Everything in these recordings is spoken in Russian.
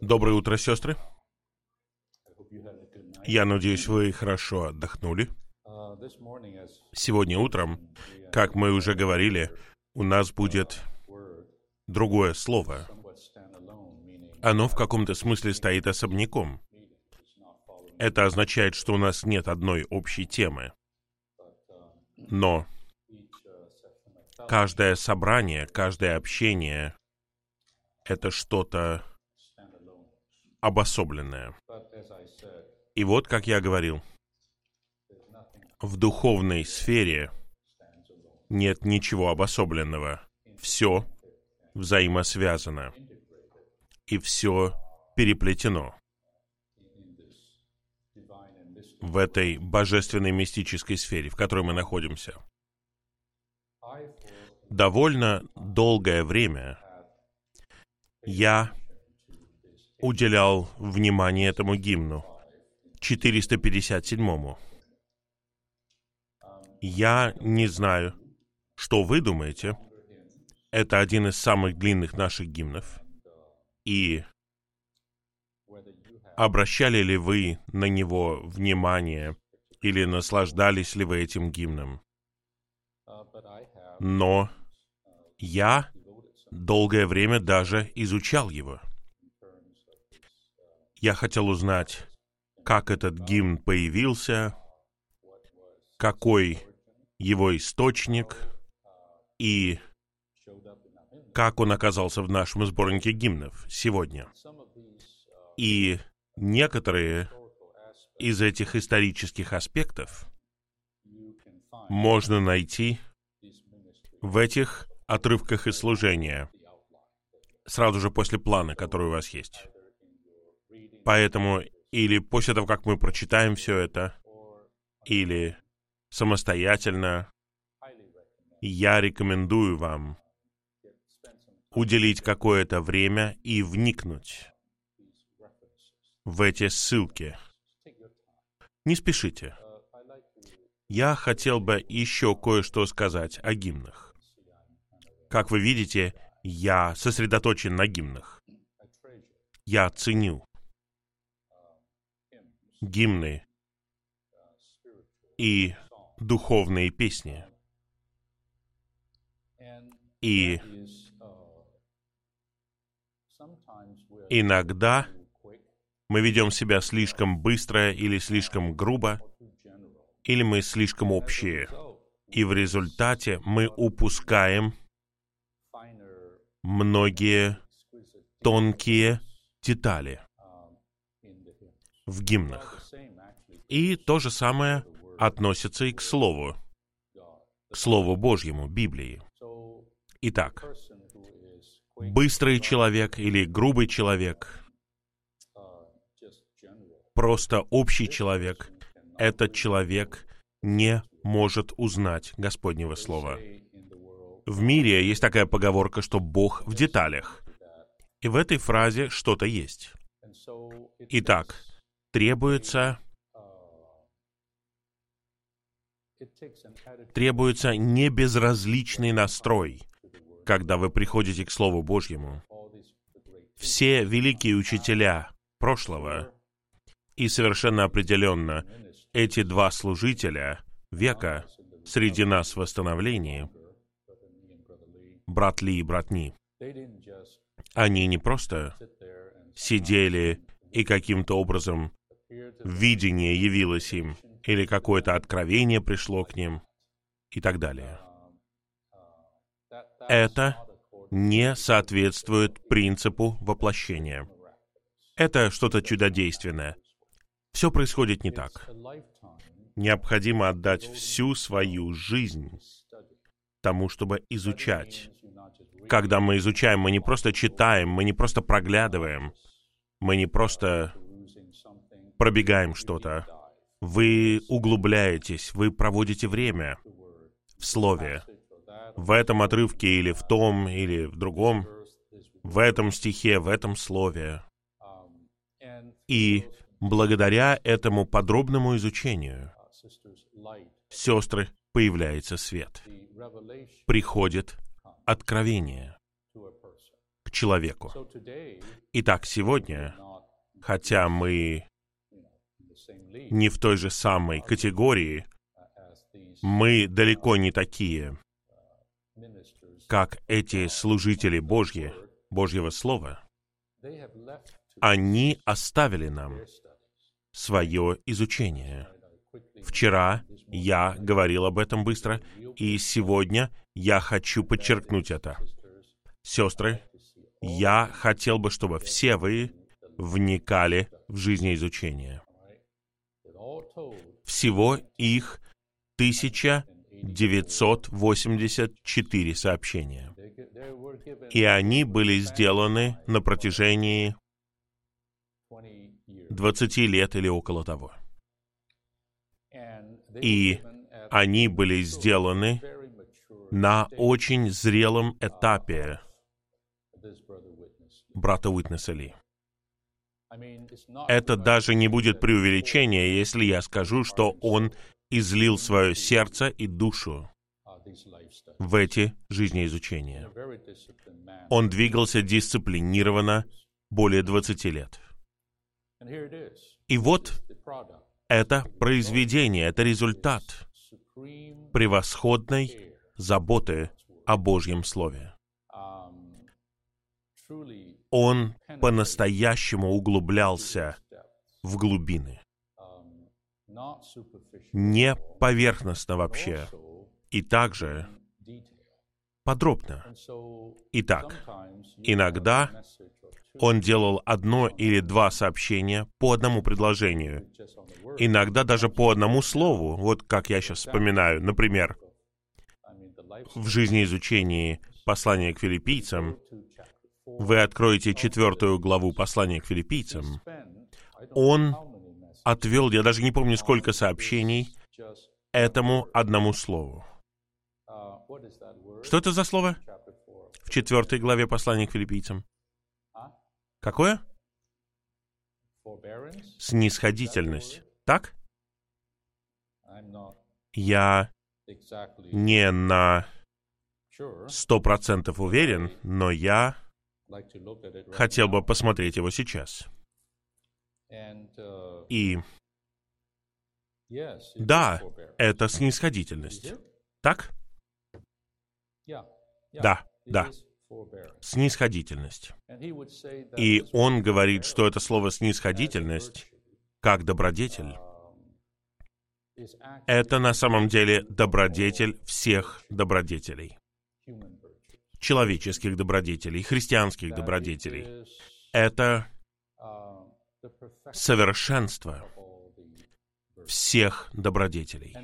Доброе утро, сестры. Я надеюсь, вы хорошо отдохнули. Сегодня утром, как мы уже говорили, у нас будет другое слово. Оно в каком-то смысле стоит особняком. Это означает, что у нас нет одной общей темы. Но каждое собрание, каждое общение — это что-то обособленное. И вот, как я говорил, в духовной сфере нет ничего обособленного. Все взаимосвязано. И все переплетено в этой божественной мистической сфере, в которой мы находимся. Довольно долгое время я уделял внимание этому гимну, 457-му. Я не знаю, что вы думаете. Это один из самых длинных наших гимнов. И обращали ли вы на него внимание или наслаждались ли вы этим гимном? Но я долгое время даже изучал его. Я хотел узнать, как этот гимн появился, какой его источник и как он оказался в нашем сборнике гимнов сегодня. И некоторые из этих исторических аспектов можно найти в этих отрывках из служения, сразу же после плана, который у вас есть. Поэтому или после того, как мы прочитаем все это, или самостоятельно, я рекомендую вам уделить какое-то время и вникнуть в эти ссылки. Не спешите. Я хотел бы еще кое-что сказать о гимнах. Как вы видите, я сосредоточен на гимнах. Я ценю гимны и духовные песни. И иногда мы ведем себя слишком быстро или слишком грубо, или мы слишком общие. И в результате мы упускаем многие тонкие детали в гимнах. И то же самое относится и к Слову, к Слову Божьему, Библии. Итак, быстрый человек или грубый человек, просто общий человек, этот человек не может узнать Господнего Слова. В мире есть такая поговорка, что Бог в деталях. И в этой фразе что-то есть. Итак, требуется требуется небезразличный настрой, когда вы приходите к Слову Божьему. Все великие учителя прошлого и совершенно определенно эти два служителя века среди нас в восстановлении, брат Ли и брат Ни, они не просто сидели и каким-то образом видение явилось им, или какое-то откровение пришло к ним, и так далее. Это не соответствует принципу воплощения. Это что-то чудодейственное. Все происходит не так. Необходимо отдать всю свою жизнь тому, чтобы изучать. Когда мы изучаем, мы не просто читаем, мы не просто проглядываем, мы не просто пробегаем что-то. Вы углубляетесь, вы проводите время в слове, в этом отрывке или в том, или в другом, в этом стихе, в этом слове. И благодаря этому подробному изучению, сестры, появляется свет. Приходит откровение к человеку. Итак, сегодня, хотя мы не в той же самой категории, мы далеко не такие, как эти служители Божьи, Божьего Слова. Они оставили нам свое изучение. Вчера я говорил об этом быстро, и сегодня я хочу подчеркнуть это. Сестры, я хотел бы, чтобы все вы вникали в жизнеизучение. Всего их 1984 сообщения. И они были сделаны на протяжении 20 лет или около того. И они были сделаны на очень зрелом этапе брата Уитнеса Ли. Это даже не будет преувеличение, если я скажу, что он излил свое сердце и душу в эти жизнеизучения. Он двигался дисциплинированно более 20 лет. И вот это произведение, это результат превосходной заботы о Божьем Слове. Он по-настоящему углублялся в глубины. Не поверхностно вообще, и также подробно. Итак, иногда он делал одно или два сообщения по одному предложению. Иногда даже по одному слову. Вот как я сейчас вспоминаю. Например, в жизнеизучении послания к филиппийцам вы откроете четвертую главу послания к филиппийцам. Он отвел, я даже не помню, сколько сообщений этому одному слову. Что это за слово? В четвертой главе послания к филиппийцам. Какое? Снисходительность. Так? Я не на сто процентов уверен, но я хотел бы посмотреть его сейчас. И да, это снисходительность. Так? Да, да. Снисходительность. И он говорит, что это слово снисходительность, как добродетель, это на самом деле добродетель всех добродетелей. Человеческих добродетелей, христианских добродетелей. Это совершенство всех добродетелей.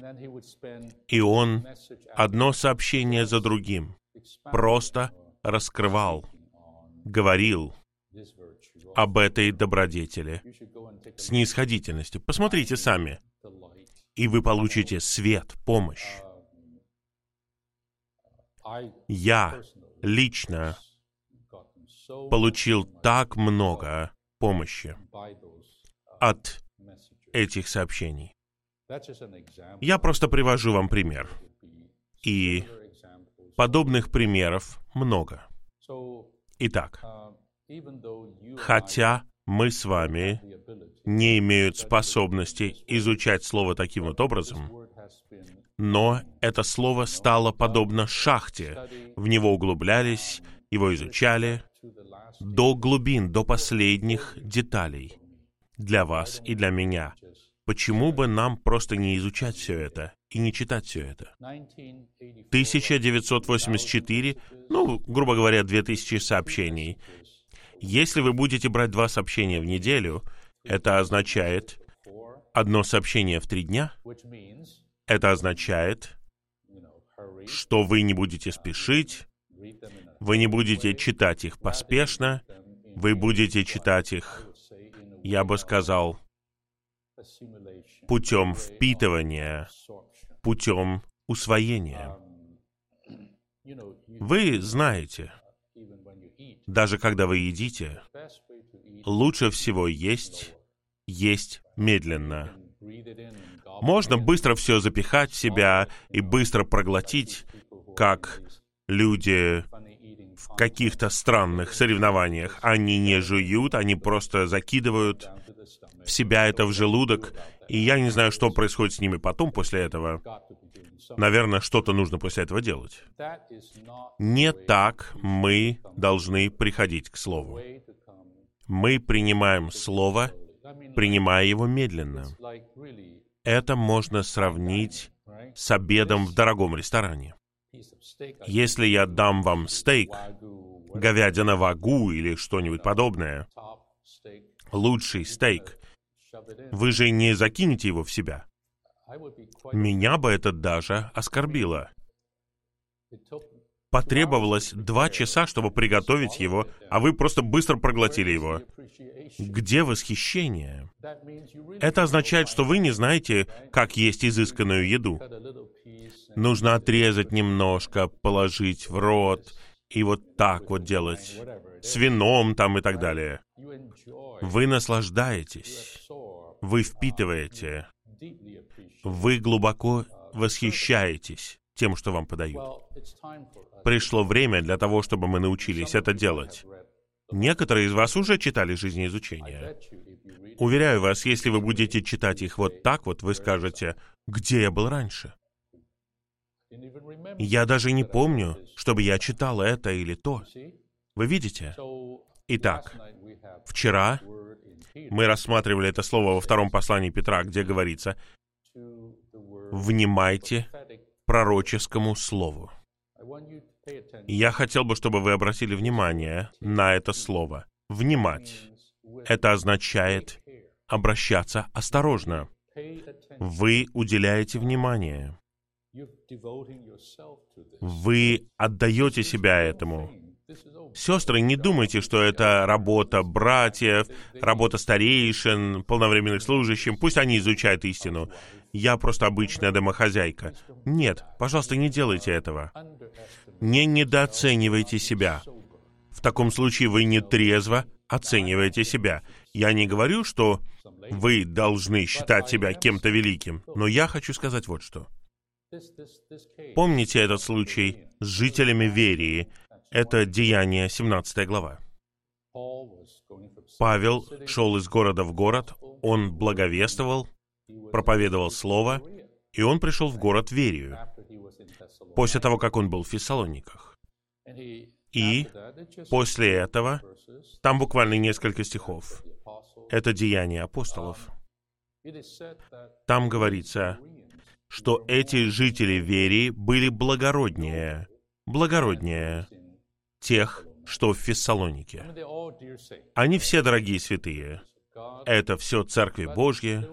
И он одно сообщение за другим просто раскрывал, говорил об этой добродетели, снисходительности. Посмотрите сами, и вы получите свет, помощь. Я лично получил так много помощи от этих сообщений. Я просто привожу вам пример. И подобных примеров много. Итак, хотя мы с вами не имеют способности изучать Слово таким вот образом, но это Слово стало подобно шахте. В него углублялись, его изучали до глубин, до последних деталей для вас и для меня. Почему бы нам просто не изучать все это и не читать все это? 1984, ну, грубо говоря, 2000 сообщений. Если вы будете брать два сообщения в неделю, это означает одно сообщение в три дня. Это означает, что вы не будете спешить, вы не будете читать их поспешно, вы будете читать их, я бы сказал, путем впитывания, путем усвоения. Вы знаете, даже когда вы едите, лучше всего есть, есть медленно. Можно быстро все запихать в себя и быстро проглотить, как люди в каких-то странных соревнованиях. Они не жуют, они просто закидывают в себя это в желудок, и я не знаю, что происходит с ними потом после этого. Наверное, что-то нужно после этого делать. Не так мы должны приходить к Слову. Мы принимаем Слово, принимая его медленно. Это можно сравнить с обедом в дорогом ресторане. Если я дам вам стейк, говядина вагу или что-нибудь подобное, лучший стейк, вы же не закинете его в себя. Меня бы это даже оскорбило. Потребовалось два часа, чтобы приготовить его, а вы просто быстро проглотили его. Где восхищение? Это означает, что вы не знаете, как есть изысканную еду. Нужно отрезать немножко, положить в рот и вот так вот делать. С вином там и так далее. Вы наслаждаетесь. Вы впитываете. Вы глубоко восхищаетесь тем, что вам подают. Пришло время для того, чтобы мы научились это делать. Некоторые из вас уже читали жизнеизучения. Уверяю вас, если вы будете читать их вот так вот, вы скажете, где я был раньше? Я даже не помню, чтобы я читал это или то. Вы видите? Итак, вчера мы рассматривали это слово во втором послании Петра, где говорится «Внимайте пророческому слову». Я хотел бы, чтобы вы обратили внимание на это слово. «Внимать». Это означает обращаться осторожно. Вы уделяете внимание. Вы отдаете себя этому. Сестры, не думайте, что это работа братьев, работа старейшин, полновременных служащих. Пусть они изучают истину. Я просто обычная домохозяйка. Нет, пожалуйста, не делайте этого. Не недооценивайте себя. В таком случае вы не трезво оцениваете себя. Я не говорю, что вы должны считать себя кем-то великим, но я хочу сказать вот что. Помните этот случай с жителями Верии, это Деяние, 17 глава. Павел шел из города в город, он благовествовал, проповедовал Слово, и он пришел в город Верию, после того, как он был в Фессалониках. И после этого, там буквально несколько стихов, это Деяние апостолов. Там говорится, что эти жители Верии были благороднее, благороднее тех, что в Фессалонике. Они все дорогие святые. Это все церкви Божьи.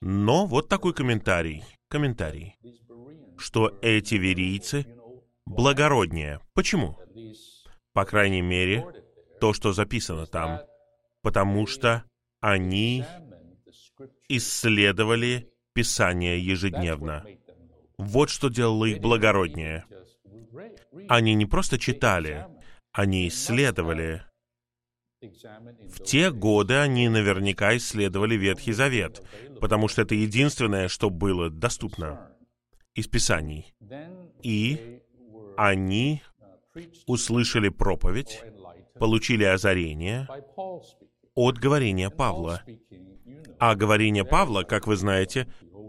Но вот такой комментарий, комментарий, что эти верийцы благороднее. Почему? По крайней мере, то, что записано там. Потому что они исследовали Писание ежедневно. Вот что делало их благороднее. Они не просто читали, они исследовали. В те годы они наверняка исследовали Ветхий Завет, потому что это единственное, что было доступно из Писаний. И они услышали проповедь, получили озарение от говорения Павла. А говорение Павла, как вы знаете,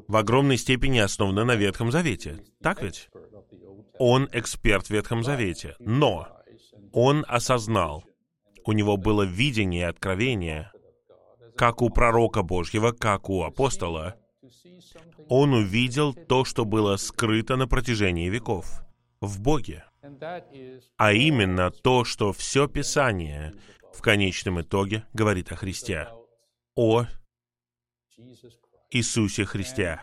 в огромной степени основано на Ветхом Завете. Так ведь? Он эксперт в Ветхом Завете, но он осознал, у него было видение и откровение, как у пророка Божьего, как у апостола. Он увидел то, что было скрыто на протяжении веков в Боге. А именно то, что все Писание в конечном итоге говорит о Христе, о Иисусе Христе.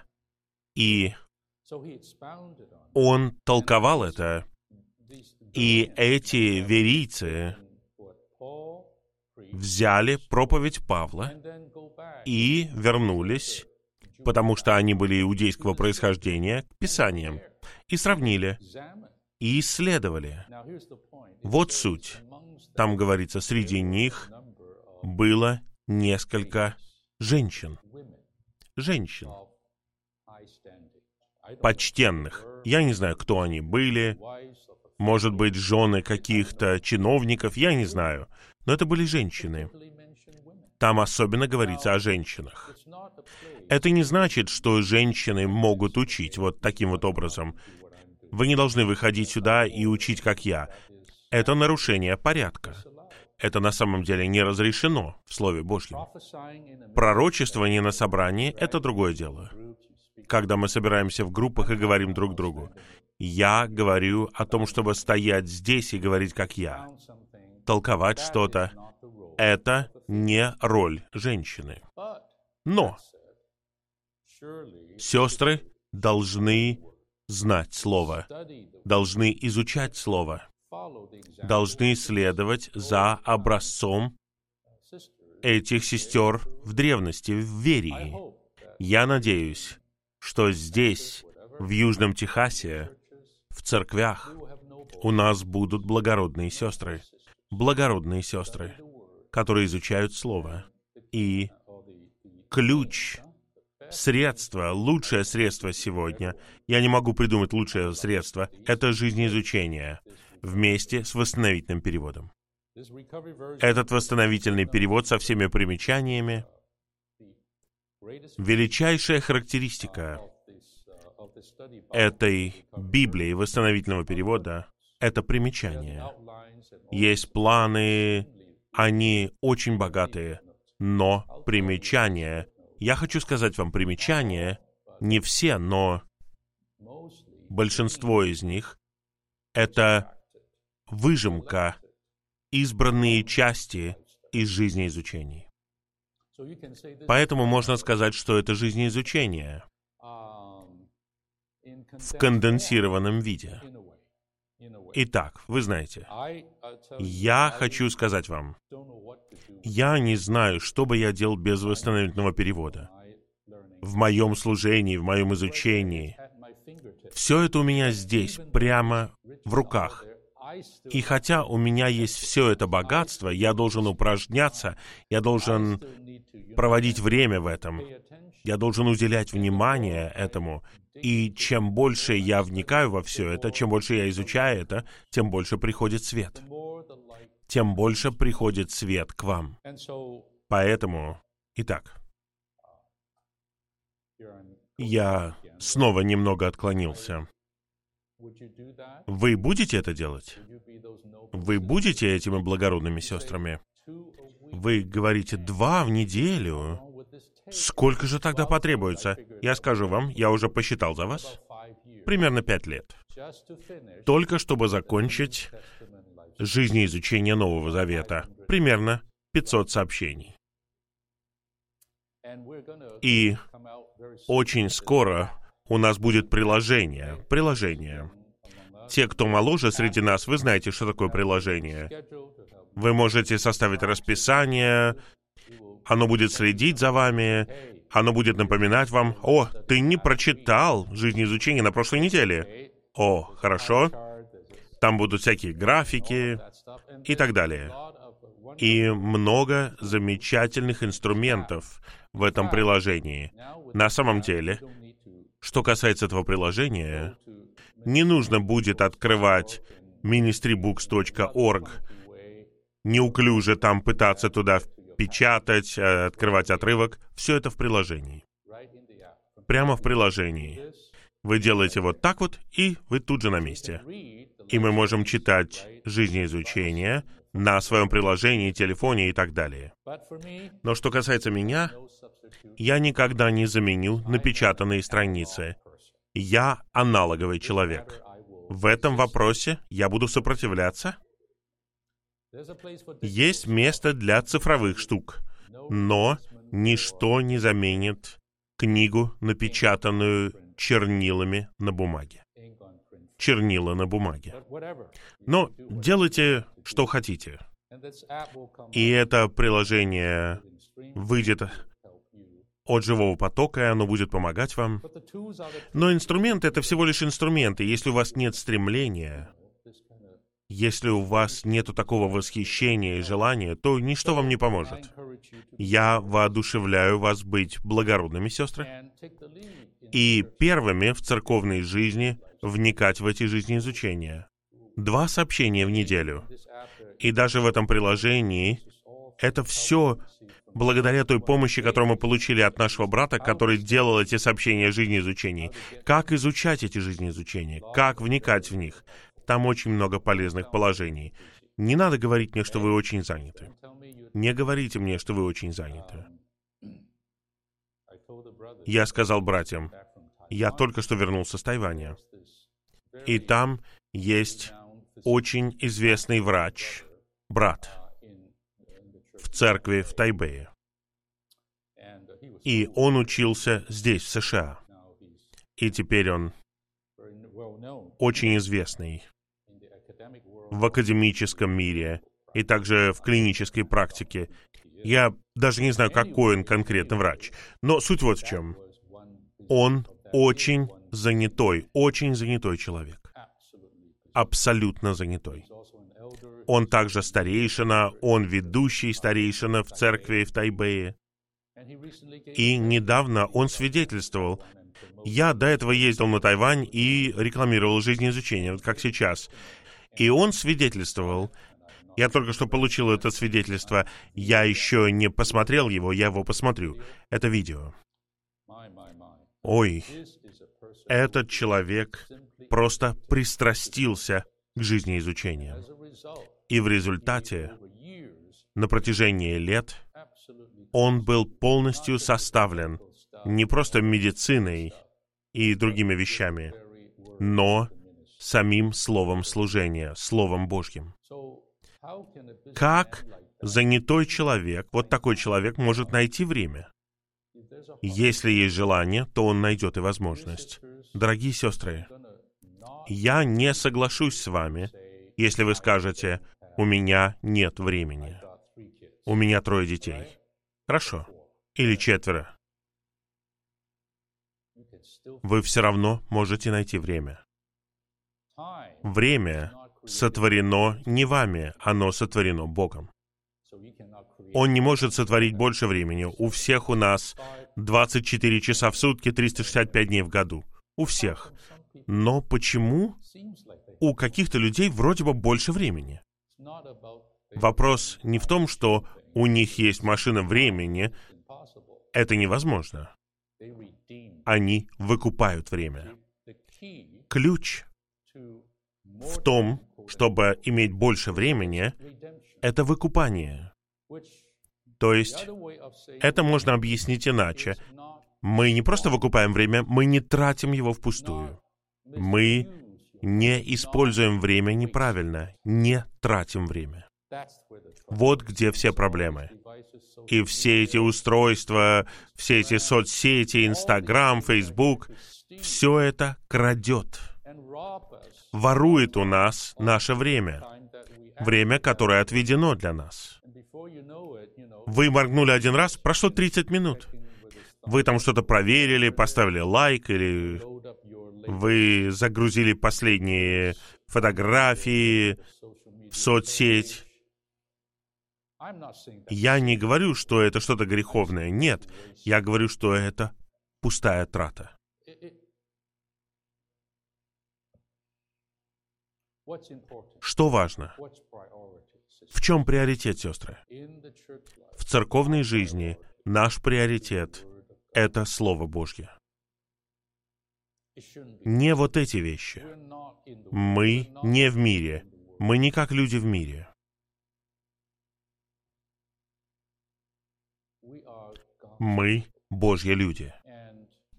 И он толковал это, и эти верийцы взяли проповедь Павла и вернулись, потому что они были иудейского происхождения, к Писаниям, и сравнили, и исследовали. Вот суть. Там говорится, среди них было несколько женщин. Женщин почтенных. Я не знаю, кто они были, может быть, жены каких-то чиновников, я не знаю. Но это были женщины. Там особенно говорится о женщинах. Это не значит, что женщины могут учить вот таким вот образом. Вы не должны выходить сюда и учить, как я. Это нарушение порядка. Это на самом деле не разрешено в Слове Божьем. Пророчествование на собрании — это другое дело. Когда мы собираемся в группах и говорим друг другу, я говорю о том, чтобы стоять здесь и говорить, как я. Толковать что-то — это не роль женщины. Но сестры должны знать Слово, должны изучать Слово, должны следовать за образцом этих сестер в древности, в Верии. Я надеюсь, что здесь, в Южном Техасе, в церквях, у нас будут благородные сестры, благородные сестры, которые изучают Слово. И ключ средство, лучшее средство сегодня, я не могу придумать лучшее средство, это жизнеизучение вместе с восстановительным переводом. Этот восстановительный перевод со всеми примечаниями величайшая характеристика этой Библии восстановительного перевода — это примечания. Есть планы, они очень богатые, но примечания я хочу сказать вам примечание, не все, но большинство из них — это выжимка, избранные части из жизнеизучений. Поэтому можно сказать, что это жизнеизучение в конденсированном виде. Итак, вы знаете, я хочу сказать вам, я не знаю, что бы я делал без восстановительного перевода. В моем служении, в моем изучении. Все это у меня здесь, прямо в руках. И хотя у меня есть все это богатство, я должен упражняться, я должен проводить время в этом, я должен уделять внимание этому, и чем больше я вникаю во все это, чем больше я изучаю это, тем больше приходит свет. Тем больше приходит свет к вам. Поэтому, итак, я снова немного отклонился. Вы будете это делать? Вы будете этими благородными сестрами? Вы говорите два в неделю? Сколько же тогда потребуется? Я скажу вам, я уже посчитал за вас. Примерно пять лет. Только чтобы закончить жизнеизучение Нового Завета. Примерно 500 сообщений. И очень скоро у нас будет приложение. Приложение. Те, кто моложе среди нас, вы знаете, что такое приложение. Вы можете составить расписание, оно будет следить за вами, оно будет напоминать вам, «О, ты не прочитал жизнеизучение на прошлой неделе». «О, хорошо». Там будут всякие графики и так далее. И много замечательных инструментов в этом приложении. На самом деле, что касается этого приложения, не нужно будет открывать ministrybooks.org, неуклюже там пытаться туда печатать, э, открывать отрывок. Все это в приложении. Прямо в приложении. Вы делаете вот так вот, и вы тут же на месте. И мы можем читать жизнеизучение на своем приложении, телефоне и так далее. Но что касается меня, я никогда не заменю напечатанные страницы. Я аналоговый человек. В этом вопросе я буду сопротивляться, есть место для цифровых штук, но ничто не заменит книгу, напечатанную чернилами на бумаге. Чернила на бумаге. Но делайте, что хотите. И это приложение выйдет от живого потока, и оно будет помогать вам. Но инструменты — это всего лишь инструменты. Если у вас нет стремления, если у вас нету такого восхищения и желания, то ничто вам не поможет. Я воодушевляю вас быть благородными, сестры, и первыми в церковной жизни вникать в эти жизни изучения. два сообщения в неделю. И даже в этом приложении это все благодаря той помощи, которую мы получили от нашего брата, который делал эти сообщения жизнеизучений. Как изучать эти жизнеизучения? Как вникать в них? Там очень много полезных положений. Не надо говорить мне, что вы очень заняты. Не говорите мне, что вы очень заняты. Я сказал братьям, я только что вернулся с Тайваня. И там есть очень известный врач, брат, в церкви в Тайбэе. И он учился здесь, в США. И теперь он очень известный в академическом мире и также в клинической практике. Я даже не знаю, какой он конкретно врач. Но суть вот в чем. Он очень занятой, очень занятой человек. Абсолютно занятой. Он также старейшина, он ведущий старейшина в церкви в Тайбэе. И недавно он свидетельствовал. Я до этого ездил на Тайвань и рекламировал жизнеизучение, вот как сейчас. И он свидетельствовал. Я только что получил это свидетельство. Я еще не посмотрел его, я его посмотрю. Это видео. Ой, этот человек просто пристрастился к жизнеизучению. И в результате, на протяжении лет, он был полностью составлен не просто медициной и другими вещами, но самим словом служения, Словом Божьим. Как занятой человек, вот такой человек может найти время? Если есть желание, то он найдет и возможность. Дорогие сестры, я не соглашусь с вами, если вы скажете, у меня нет времени. У меня трое детей. Хорошо. Или четверо. Вы все равно можете найти время. Время сотворено не вами, оно сотворено Богом. Он не может сотворить больше времени. У всех у нас 24 часа в сутки, 365 дней в году. У всех. Но почему у каких-то людей вроде бы больше времени? Вопрос не в том, что у них есть машина времени. Это невозможно. Они выкупают время. Ключ в том, чтобы иметь больше времени, это выкупание. То есть, это можно объяснить иначе. Мы не просто выкупаем время, мы не тратим его впустую. Мы не используем время неправильно, не тратим время. Вот где все проблемы. И все эти устройства, все эти соцсети, Инстаграм, Фейсбук, все это крадет ворует у нас наше время. Время, которое отведено для нас. Вы моргнули один раз, прошло 30 минут. Вы там что-то проверили, поставили лайк, или вы загрузили последние фотографии в соцсеть. Я не говорю, что это что-то греховное. Нет, я говорю, что это пустая трата. Что важно? В чем приоритет, сестры? В церковной жизни наш приоритет — это Слово Божье. Не вот эти вещи. Мы не в мире. Мы не как люди в мире. Мы Божьи люди.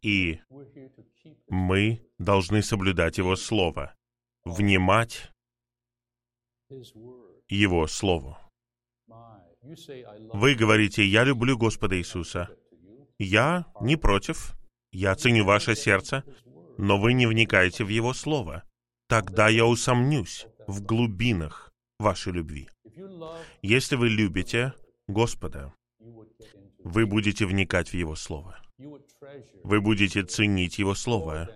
И мы должны соблюдать Его Слово внимать Его Слову. Вы говорите, я люблю Господа Иисуса. Я не против, я ценю ваше сердце, но вы не вникаете в Его Слово. Тогда я усомнюсь в глубинах вашей любви. Если вы любите Господа, вы будете вникать в Его Слово. Вы будете ценить Его Слово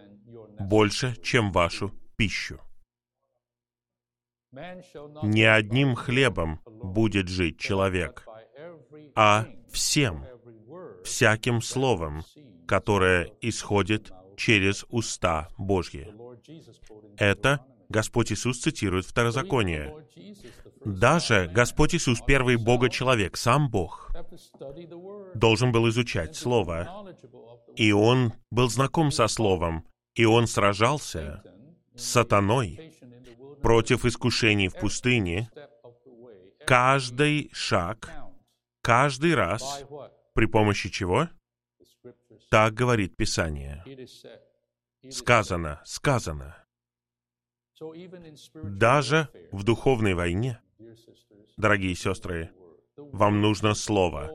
больше, чем вашу пищу. Не одним хлебом будет жить человек, а всем, всяким словом, которое исходит через уста Божьи. Это Господь Иисус цитирует Второзаконие. Даже Господь Иисус, первый Бога-человек, сам Бог, должен был изучать Слово. И Он был знаком со Словом, и Он сражался с сатаной против искушений в пустыне, каждый шаг, каждый раз, при помощи чего? Так говорит Писание. Сказано, сказано. Даже в духовной войне, дорогие сестры, вам нужно Слово.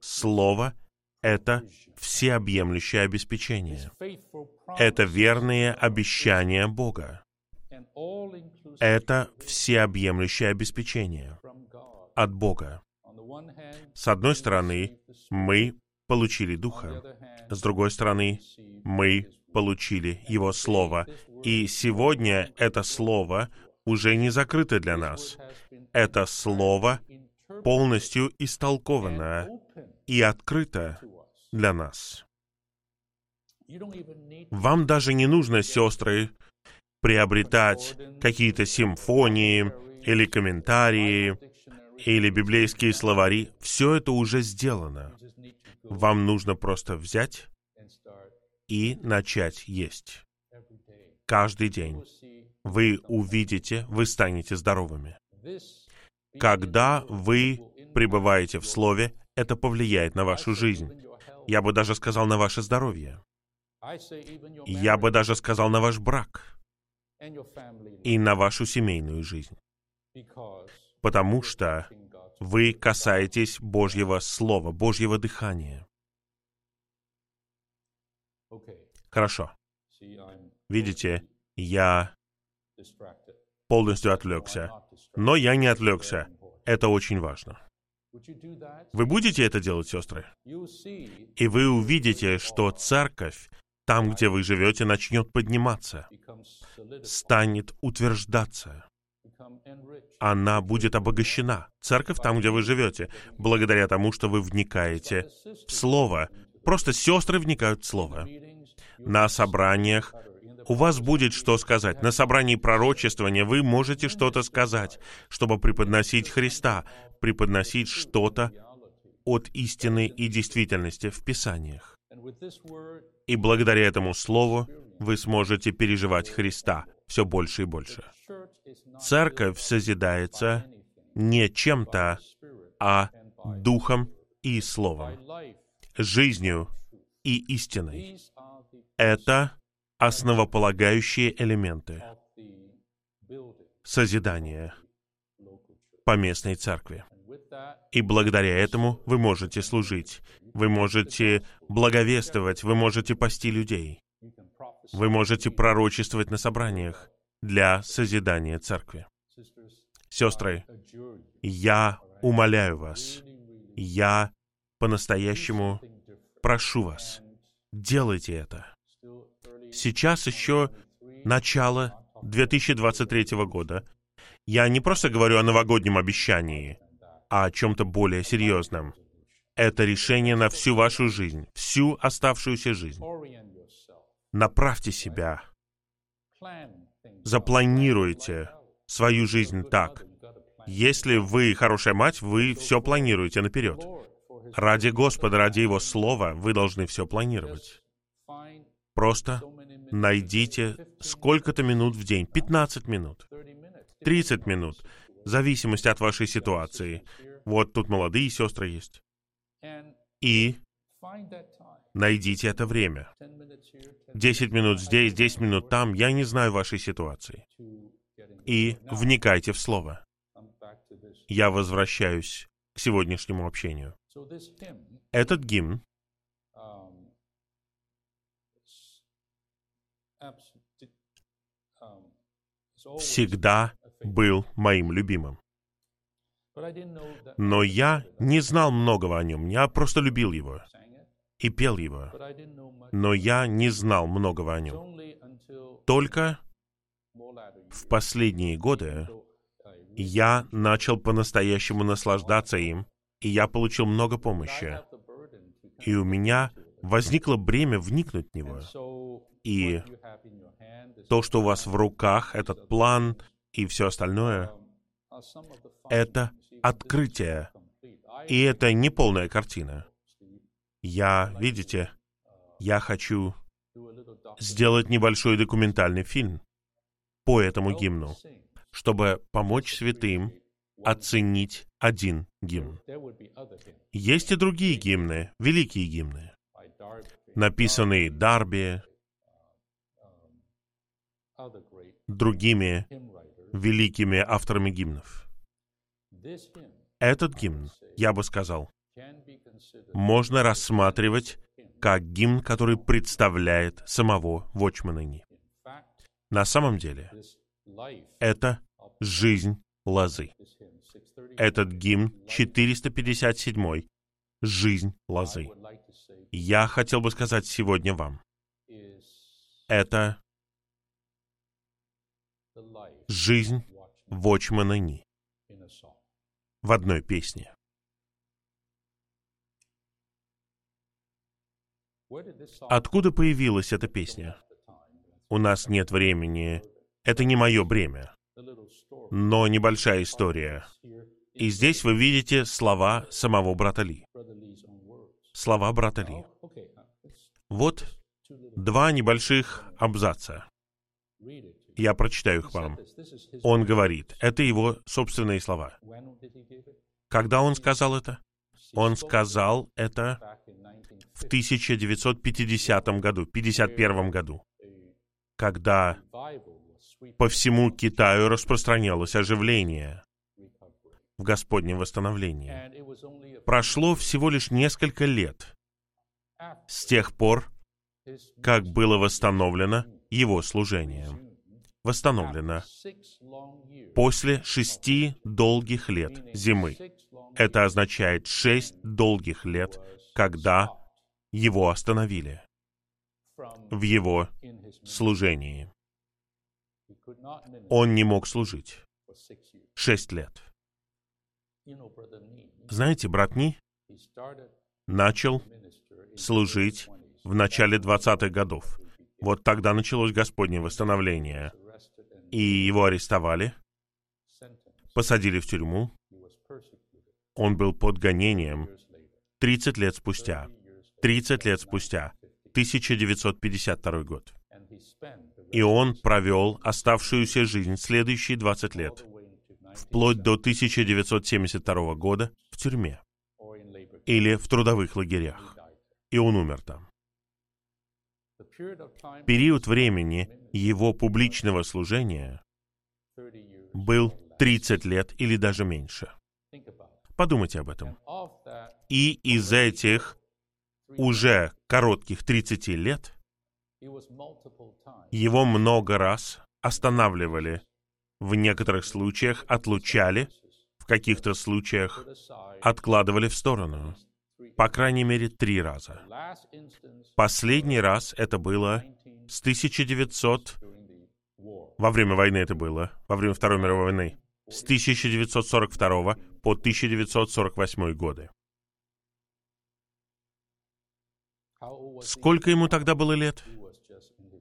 Слово — это всеобъемлющее обеспечение. Это верные обещания Бога. Это всеобъемлющее обеспечение от Бога. С одной стороны, мы получили Духа. С другой стороны, мы получили Его Слово. И сегодня это Слово уже не закрыто для нас. Это Слово полностью истолковано и открыто для нас. Вам даже не нужно, сестры, приобретать какие-то симфонии или комментарии или библейские словари. Все это уже сделано. Вам нужно просто взять и начать есть. Каждый день. Вы увидите, вы станете здоровыми. Когда вы пребываете в Слове, это повлияет на вашу жизнь. Я бы даже сказал на ваше здоровье. Я бы даже сказал на ваш брак и на вашу семейную жизнь. Потому что вы касаетесь Божьего Слова, Божьего дыхания. Хорошо. Видите, я полностью отвлекся. Но я не отвлекся. Это очень важно. Вы будете это делать, сестры? И вы увидите, что церковь там, где вы живете, начнет подниматься, станет утверждаться. Она будет обогащена. Церковь там, где вы живете, благодаря тому, что вы вникаете в Слово. Просто сестры вникают в Слово. На собраниях у вас будет что сказать. На собрании пророчествования вы можете что-то сказать, чтобы преподносить Христа, преподносить что-то от истины и действительности в Писаниях. И благодаря этому слову вы сможете переживать Христа все больше и больше. Церковь созидается не чем-то, а духом и словом, жизнью и истиной. Это основополагающие элементы созидания поместной церкви. И благодаря этому вы можете служить, вы можете благовествовать, вы можете пасти людей, вы можете пророчествовать на собраниях для созидания церкви. Сестры, я умоляю вас, я по-настоящему прошу вас, делайте это. Сейчас еще начало 2023 года. Я не просто говорю о новогоднем обещании, а о чем-то более серьезном. Это решение на всю вашу жизнь, всю оставшуюся жизнь. Направьте себя. Запланируйте свою жизнь так. Если вы хорошая мать, вы все планируете наперед. Ради Господа, ради Его Слова вы должны все планировать. Просто найдите сколько-то минут в день, 15 минут, 30 минут, в зависимости от вашей ситуации. Вот тут молодые сестры есть. И найдите это время. Десять минут здесь, десять минут там, я не знаю вашей ситуации. И вникайте в Слово. Я возвращаюсь к сегодняшнему общению. Этот гимн всегда был моим любимым. Но я не знал многого о нем, я просто любил его и пел его. Но я не знал многого о нем. Только в последние годы я начал по-настоящему наслаждаться им, и я получил много помощи. И у меня возникло бремя вникнуть в него. И то, что у вас в руках, этот план и все остальное, это открытие. И это не полная картина. Я, видите, я хочу сделать небольшой документальный фильм по этому гимну, чтобы помочь святым оценить один гимн. Есть и другие гимны, великие гимны, написанные Дарби, другими великими авторами гимнов. Этот гимн, я бы сказал, можно рассматривать как гимн, который представляет самого Вочманини. На самом деле, это жизнь лозы. Этот гимн 457 «Жизнь лозы». Я хотел бы сказать сегодня вам, это жизнь Вочмана Ни в одной песне. Откуда появилась эта песня? У нас нет времени. Это не мое бремя. Но небольшая история. И здесь вы видите слова самого брата Ли. Слова брата Ли. Вот два небольших абзаца. Я прочитаю их вам. Он говорит, это его собственные слова. Когда он сказал это? Он сказал это в 1950 году, 51 году, когда по всему Китаю распространялось оживление в Господнем восстановлении. Прошло всего лишь несколько лет с тех пор, как было восстановлено его служение. Восстановлено после шести долгих лет зимы. Это означает шесть долгих лет, когда его остановили в его служении. Он не мог служить шесть лет. Знаете, брат Ни начал служить в начале 20-х годов. Вот тогда началось Господнее восстановление. И его арестовали, посадили в тюрьму. Он был под гонением 30 лет спустя. 30 лет спустя. 1952 год. И он провел оставшуюся жизнь следующие 20 лет, вплоть до 1972 года в тюрьме или в трудовых лагерях. И он умер там. Период времени его публичного служения был 30 лет или даже меньше. Подумайте об этом. И из этих уже коротких 30 лет его много раз останавливали, в некоторых случаях отлучали, в каких-то случаях откладывали в сторону. По крайней мере, три раза. Последний раз это было с 1900... Во время войны это было, во время Второй мировой войны. С 1942 по 1948 годы. Сколько ему тогда было лет?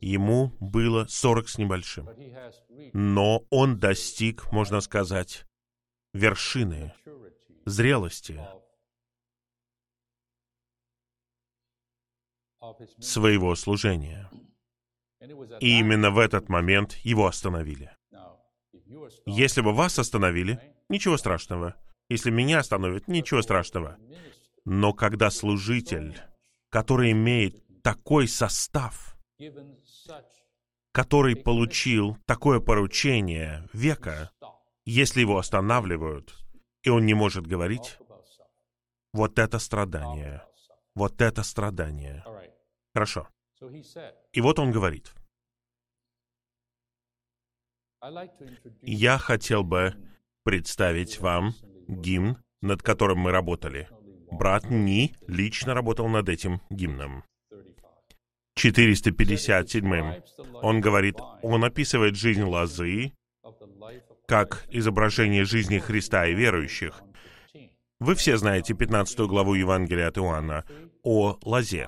Ему было 40 с небольшим. Но он достиг, можно сказать, вершины, зрелости своего служения. И именно в этот момент его остановили. Если бы вас остановили, ничего страшного. Если меня остановят, ничего страшного. Но когда служитель, который имеет такой состав, который получил такое поручение века, если его останавливают, и он не может говорить, вот это страдание, вот это страдание. Хорошо. И вот он говорит, я хотел бы представить вам гимн, над которым мы работали. Брат Ни лично работал над этим гимном. 457 он говорит, он описывает жизнь лозы как изображение жизни Христа и верующих. Вы все знаете 15 главу Евангелия от Иоанна о лозе.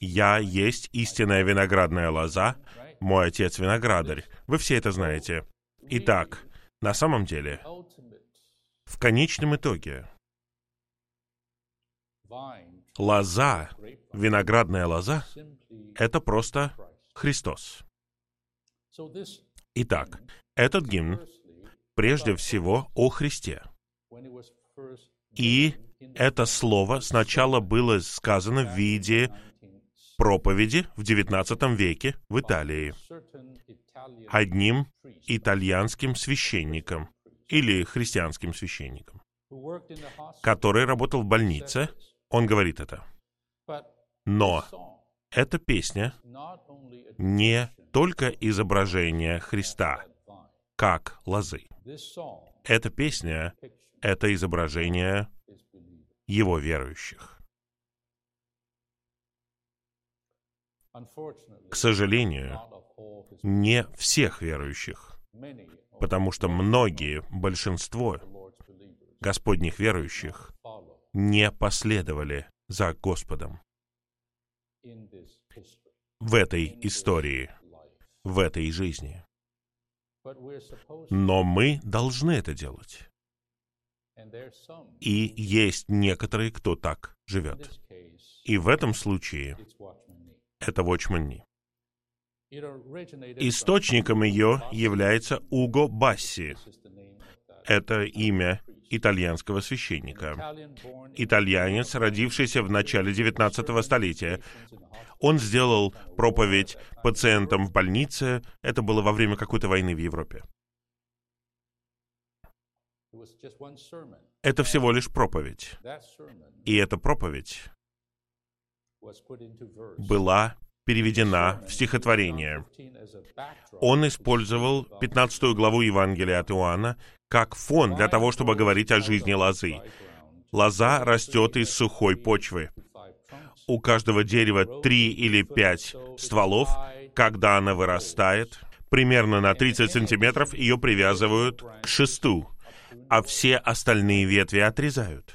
«Я есть истинная виноградная лоза, мой отец виноградарь». Вы все это знаете. Итак, на самом деле, в конечном итоге, лоза, виноградная лоза, это просто Христос. Итак, этот гимн прежде всего о Христе. И это слово сначала было сказано в виде проповеди в XIX веке в Италии одним итальянским священником или христианским священником, который работал в больнице. Он говорит это. Но эта песня не только изображение Христа как лозы. Эта песня — это изображение его верующих. К сожалению, не всех верующих, потому что многие, большинство Господних верующих не последовали за Господом в этой истории, в этой жизни. Но мы должны это делать. И есть некоторые, кто так живет. И в этом случае это Watchman Источником ее является Уго Басси. Это имя итальянского священника. Итальянец, родившийся в начале 19 столетия. Он сделал проповедь пациентам в больнице. Это было во время какой-то войны в Европе. Это всего лишь проповедь. И эта проповедь была переведена в стихотворение. Он использовал 15 главу Евангелия от Иоанна как фон для того, чтобы говорить о жизни лозы. Лоза растет из сухой почвы. У каждого дерева три или пять стволов. Когда она вырастает, примерно на 30 сантиметров, ее привязывают к шесту, а все остальные ветви отрезают.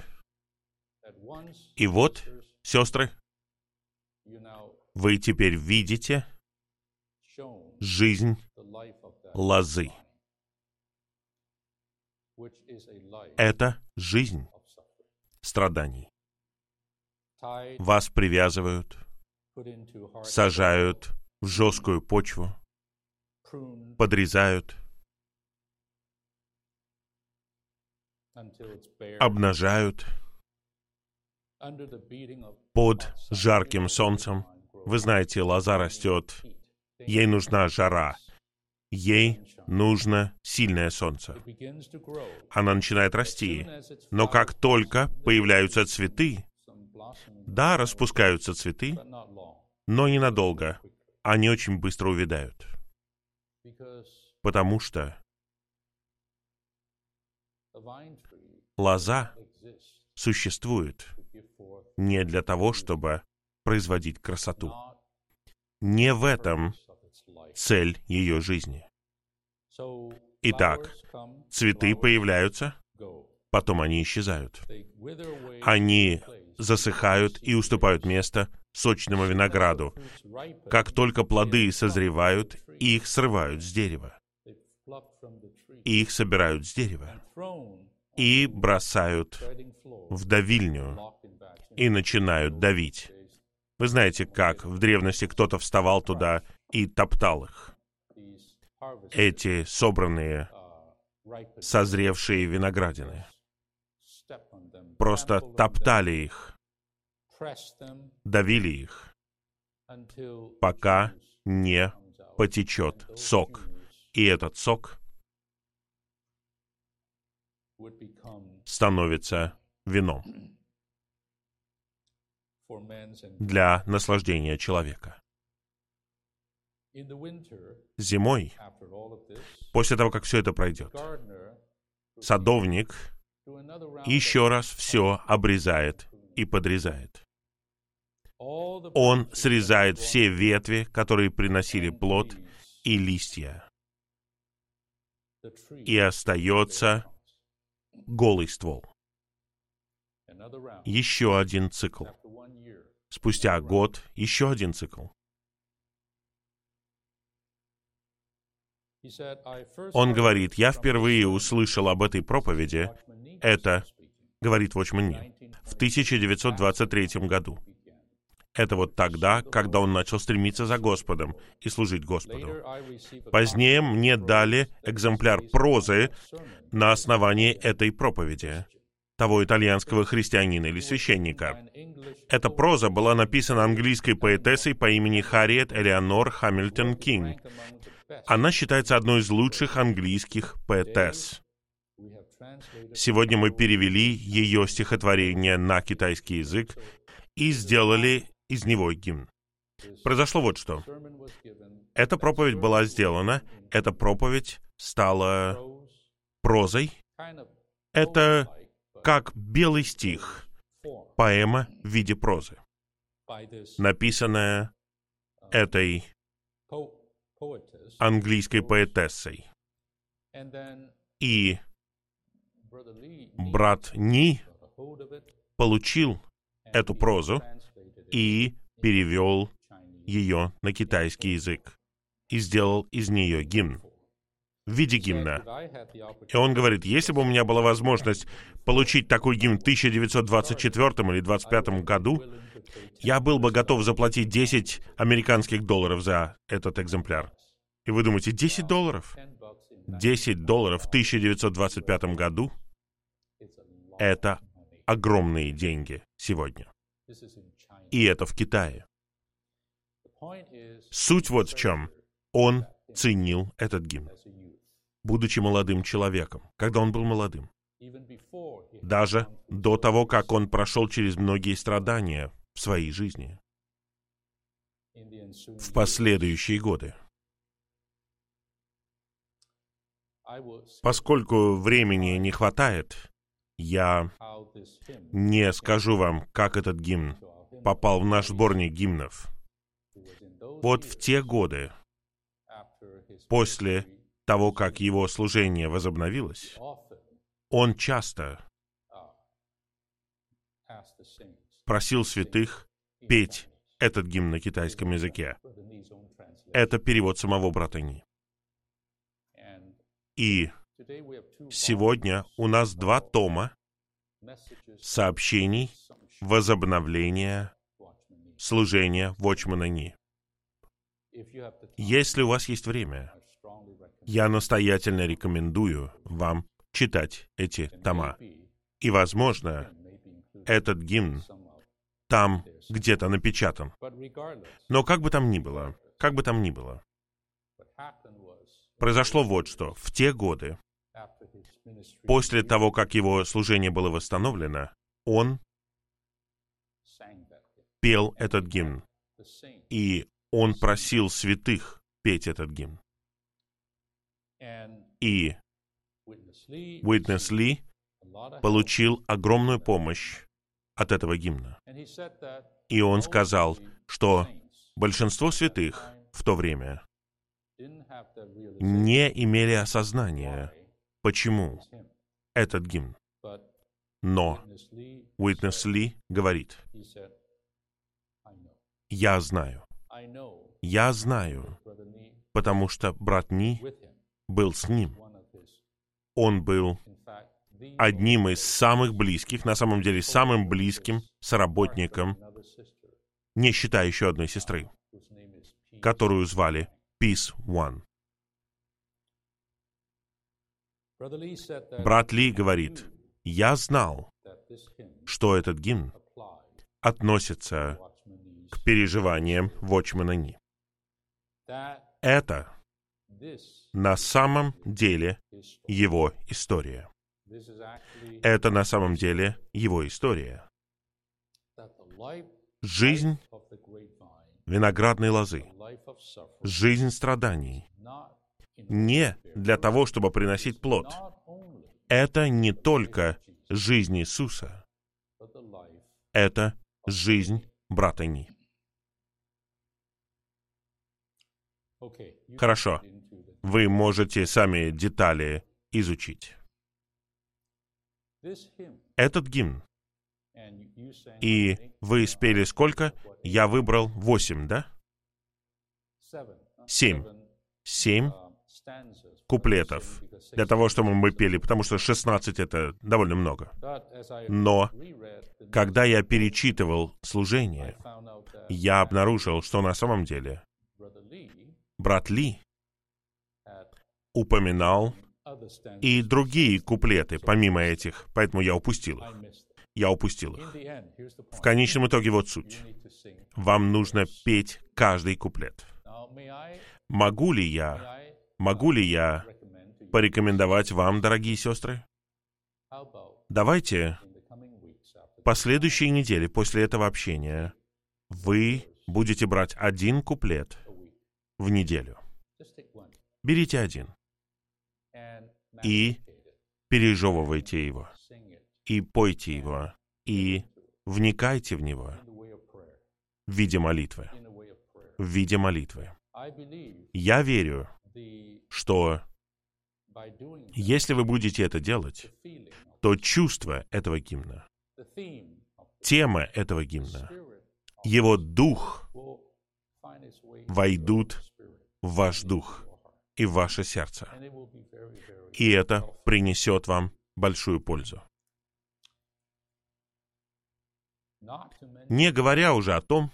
И вот, сестры, вы теперь видите жизнь лозы. Это жизнь страданий. Вас привязывают, сажают в жесткую почву, подрезают, обнажают под жарким солнцем. Вы знаете, лоза растет, ей нужна жара, ей нужно сильное солнце. Она начинает расти, но как только появляются цветы, да, распускаются цветы, но ненадолго, они очень быстро увядают. Потому что лоза существует не для того, чтобы производить красоту. Не в этом цель ее жизни. Итак, цветы появляются, потом они исчезают. Они засыхают и уступают место сочному винограду. Как только плоды созревают, их срывают с дерева. Их собирают с дерева и бросают в давильню и начинают давить. Вы знаете, как в древности кто-то вставал туда и топтал их. Эти собранные, созревшие виноградины. Просто топтали их, давили их, пока не потечет сок. И этот сок становится вином для наслаждения человека. Зимой, после того, как все это пройдет, садовник еще раз все обрезает и подрезает. Он срезает все ветви, которые приносили плод, и листья. И остается голый ствол. Еще один цикл. Спустя год еще один цикл. Он говорит, я впервые услышал об этой проповеди, это, говорит Nee, в 1923 году. Это вот тогда, когда он начал стремиться за Господом и служить Господу. Позднее мне дали экземпляр прозы на основании этой проповеди того итальянского христианина или священника. Эта проза была написана английской поэтессой по имени Харриет Элеонор Хамильтон Кинг. Она считается одной из лучших английских поэтесс. Сегодня мы перевели ее стихотворение на китайский язык и сделали из него гимн. Произошло вот что. Эта проповедь была сделана, эта проповедь стала прозой. Это как белый стих, поэма в виде прозы, написанная этой английской поэтессой. И брат Ни получил эту прозу и перевел ее на китайский язык и сделал из нее гимн в виде гимна. И он говорит, если бы у меня была возможность получить такой гимн в 1924 или 1925 году, я был бы готов заплатить 10 американских долларов за этот экземпляр. И вы думаете, 10 долларов? 10 долларов в 1925 году — это огромные деньги сегодня. И это в Китае. Суть вот в чем. Он ценил этот гимн, будучи молодым человеком, когда он был молодым. Даже до того, как он прошел через многие страдания в своей жизни. В последующие годы. Поскольку времени не хватает, я не скажу вам, как этот гимн попал в наш сборник гимнов. Вот в те годы, после того, как его служение возобновилось, он часто просил святых петь этот гимн на китайском языке. Это перевод самого брата Ни. И сегодня у нас два тома сообщений возобновления служения Watchman Ни. Если у вас есть время, я настоятельно рекомендую вам читать эти тома. И, возможно, этот гимн там где-то напечатан. Но как бы там ни было, как бы там ни было, произошло вот что. В те годы, после того, как его служение было восстановлено, он пел этот гимн. И он просил святых петь этот гимн. И Уитнес Ли получил огромную помощь от этого гимна. И он сказал, что большинство святых в то время не имели осознания, почему этот гимн. Но Уитнес Ли говорит, «Я знаю. Я знаю, потому что брат Ни был с ним. Он был одним из самых близких, на самом деле самым близким соработником, не считая еще одной сестры, которую звали Peace One. Брат Ли говорит, я знал, что этот гимн относится к переживаниям Вочмана Ни. Это на самом деле его история. Это на самом деле его история. Жизнь виноградной лозы, жизнь страданий, не для того, чтобы приносить плод. Это не только жизнь Иисуса, это жизнь брата Ни. Хорошо. Вы можете сами детали изучить. Этот гимн И вы спели сколько? Я выбрал восемь, да? Семь. Семь куплетов для того, чтобы мы пели, потому что 16 — это довольно много. Но, когда я перечитывал служение, я обнаружил, что на самом деле брат Ли упоминал и другие куплеты, помимо этих, поэтому я упустил их. Я упустил их. В конечном итоге вот суть. Вам нужно петь каждый куплет. Могу ли я, могу ли я порекомендовать вам, дорогие сестры? Давайте последующие недели после этого общения вы будете брать один куплет в неделю. Берите один и пережевывайте его, и пойте его, и вникайте в него в виде молитвы. В виде молитвы. Я верю, что если вы будете это делать, то чувство этого гимна, тема этого гимна, его дух войдут в ваш дух и ваше сердце. И это принесет вам большую пользу. Не говоря уже о том,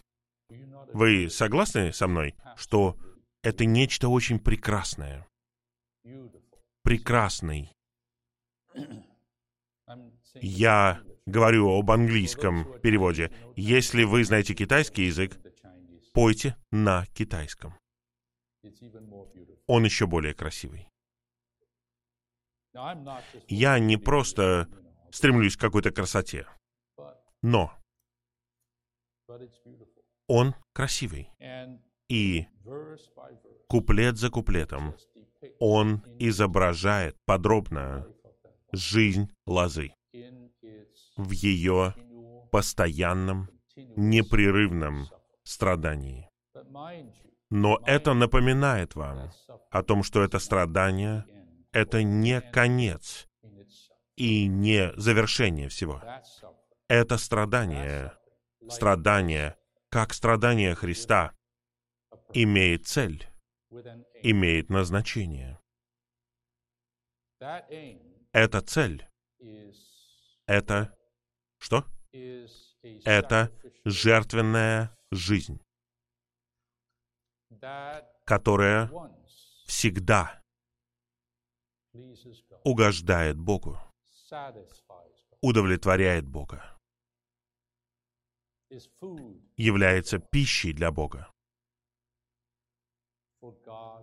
вы согласны со мной, что это нечто очень прекрасное? Прекрасный. Я говорю об английском переводе. Если вы знаете китайский язык, пойте на китайском. Он еще более красивый. Я не просто стремлюсь к какой-то красоте, но он красивый. И куплет за куплетом он изображает подробно жизнь лозы в ее постоянном, непрерывном страдании. Но это напоминает вам о том, что это страдание — это не конец и не завершение всего. Это страдание, страдание, как страдание Христа, имеет цель, имеет назначение. Эта цель — это что? Это жертвенная жизнь, которая всегда угождает Богу, удовлетворяет Бога, является пищей для Бога,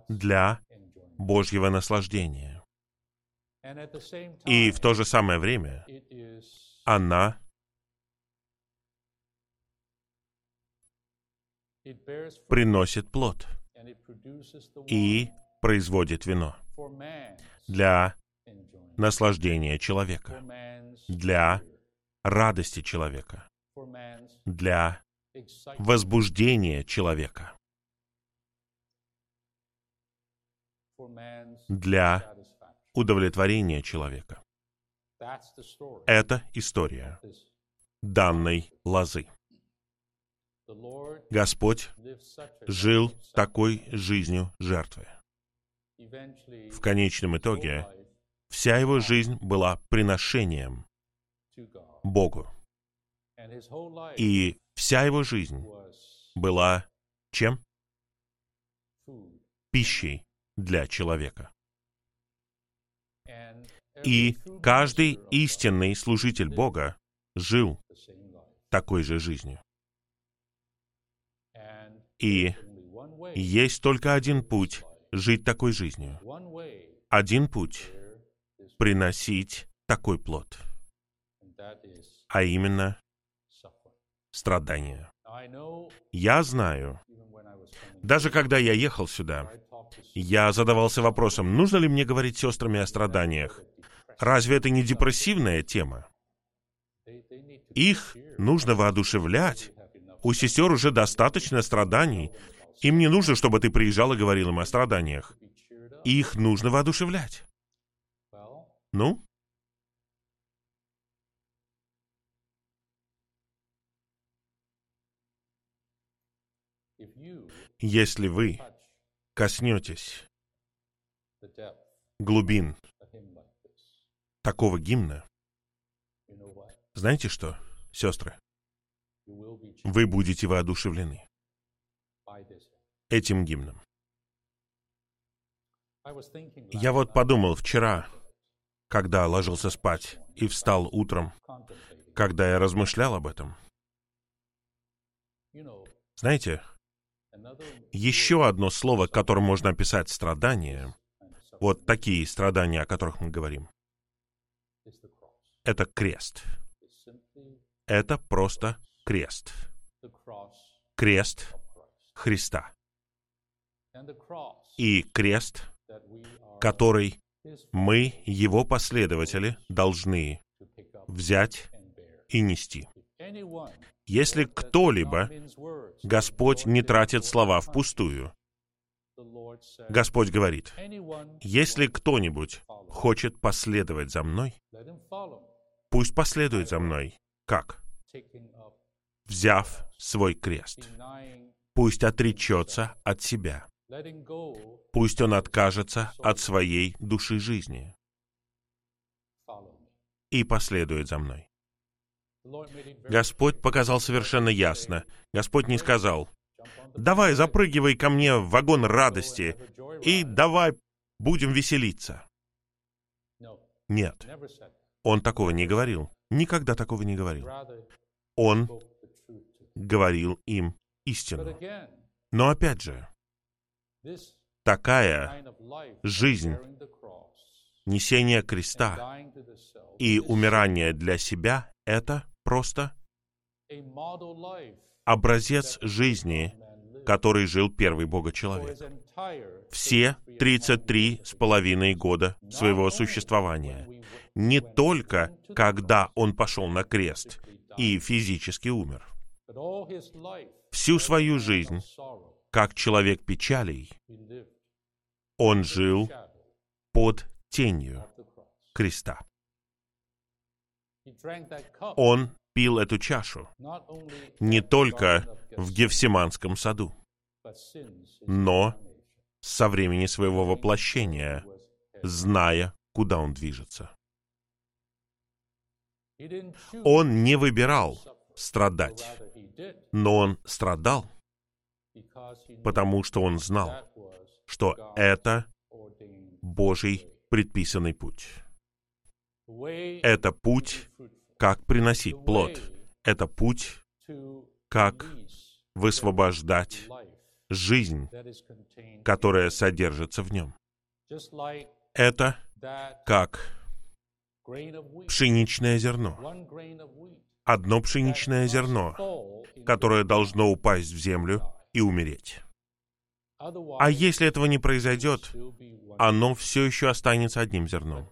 для Божьего наслаждения. И в то же самое время она приносит плод и производит вино для наслаждения человека, для радости человека, для возбуждения человека, для удовлетворения человека. Это история данной лозы. Господь жил такой жизнью жертвы. В конечном итоге вся его жизнь была приношением Богу. И вся его жизнь была чем? Пищей для человека. И каждый истинный служитель Бога жил такой же жизнью. И есть только один путь жить такой жизнью. Один путь — приносить такой плод. А именно страдания. Я знаю, даже когда я ехал сюда, я задавался вопросом, нужно ли мне говорить сестрами о страданиях. Разве это не депрессивная тема? Их нужно воодушевлять, у сестер уже достаточно страданий. Им не нужно, чтобы ты приезжал и говорил им о страданиях. Их нужно воодушевлять. Ну? Если вы коснетесь глубин такого гимна, знаете что, сестры? Вы будете воодушевлены этим гимном. Я вот подумал вчера, когда ложился спать и встал утром, когда я размышлял об этом. Знаете, еще одно слово, которым можно описать страдания, вот такие страдания, о которых мы говорим, это крест. Это просто крест. Крест Христа. И крест, который мы, его последователи, должны взять и нести. Если кто-либо, Господь не тратит слова впустую. Господь говорит, если кто-нибудь хочет последовать за мной, пусть последует за мной. Как? Взяв свой крест. Пусть отречется от себя. Пусть он откажется от своей души жизни и последует за мной. Господь показал совершенно ясно. Господь не сказал, давай запрыгивай ко мне в вагон радости и давай будем веселиться. Нет, он такого не говорил. Никогда такого не говорил. Он говорил им истину. Но опять же, такая жизнь несение креста и умирание для себя — это просто образец жизни, который жил первый Бога-человек. Все 33 с половиной года своего существования. Не только когда он пошел на крест и физически умер. Всю свою жизнь, как человек печалей, он жил под тенью креста. Он пил эту чашу не только в Гефсиманском саду, но со времени своего воплощения, зная, куда он движется. Он не выбирал страдать, но он страдал, потому что он знал, что это Божий предписанный путь. Это путь, как приносить плод. Это путь, как высвобождать жизнь, которая содержится в нем. Это как пшеничное зерно. Одно пшеничное зерно, которое должно упасть в землю и умереть. А если этого не произойдет, оно все еще останется одним зерном.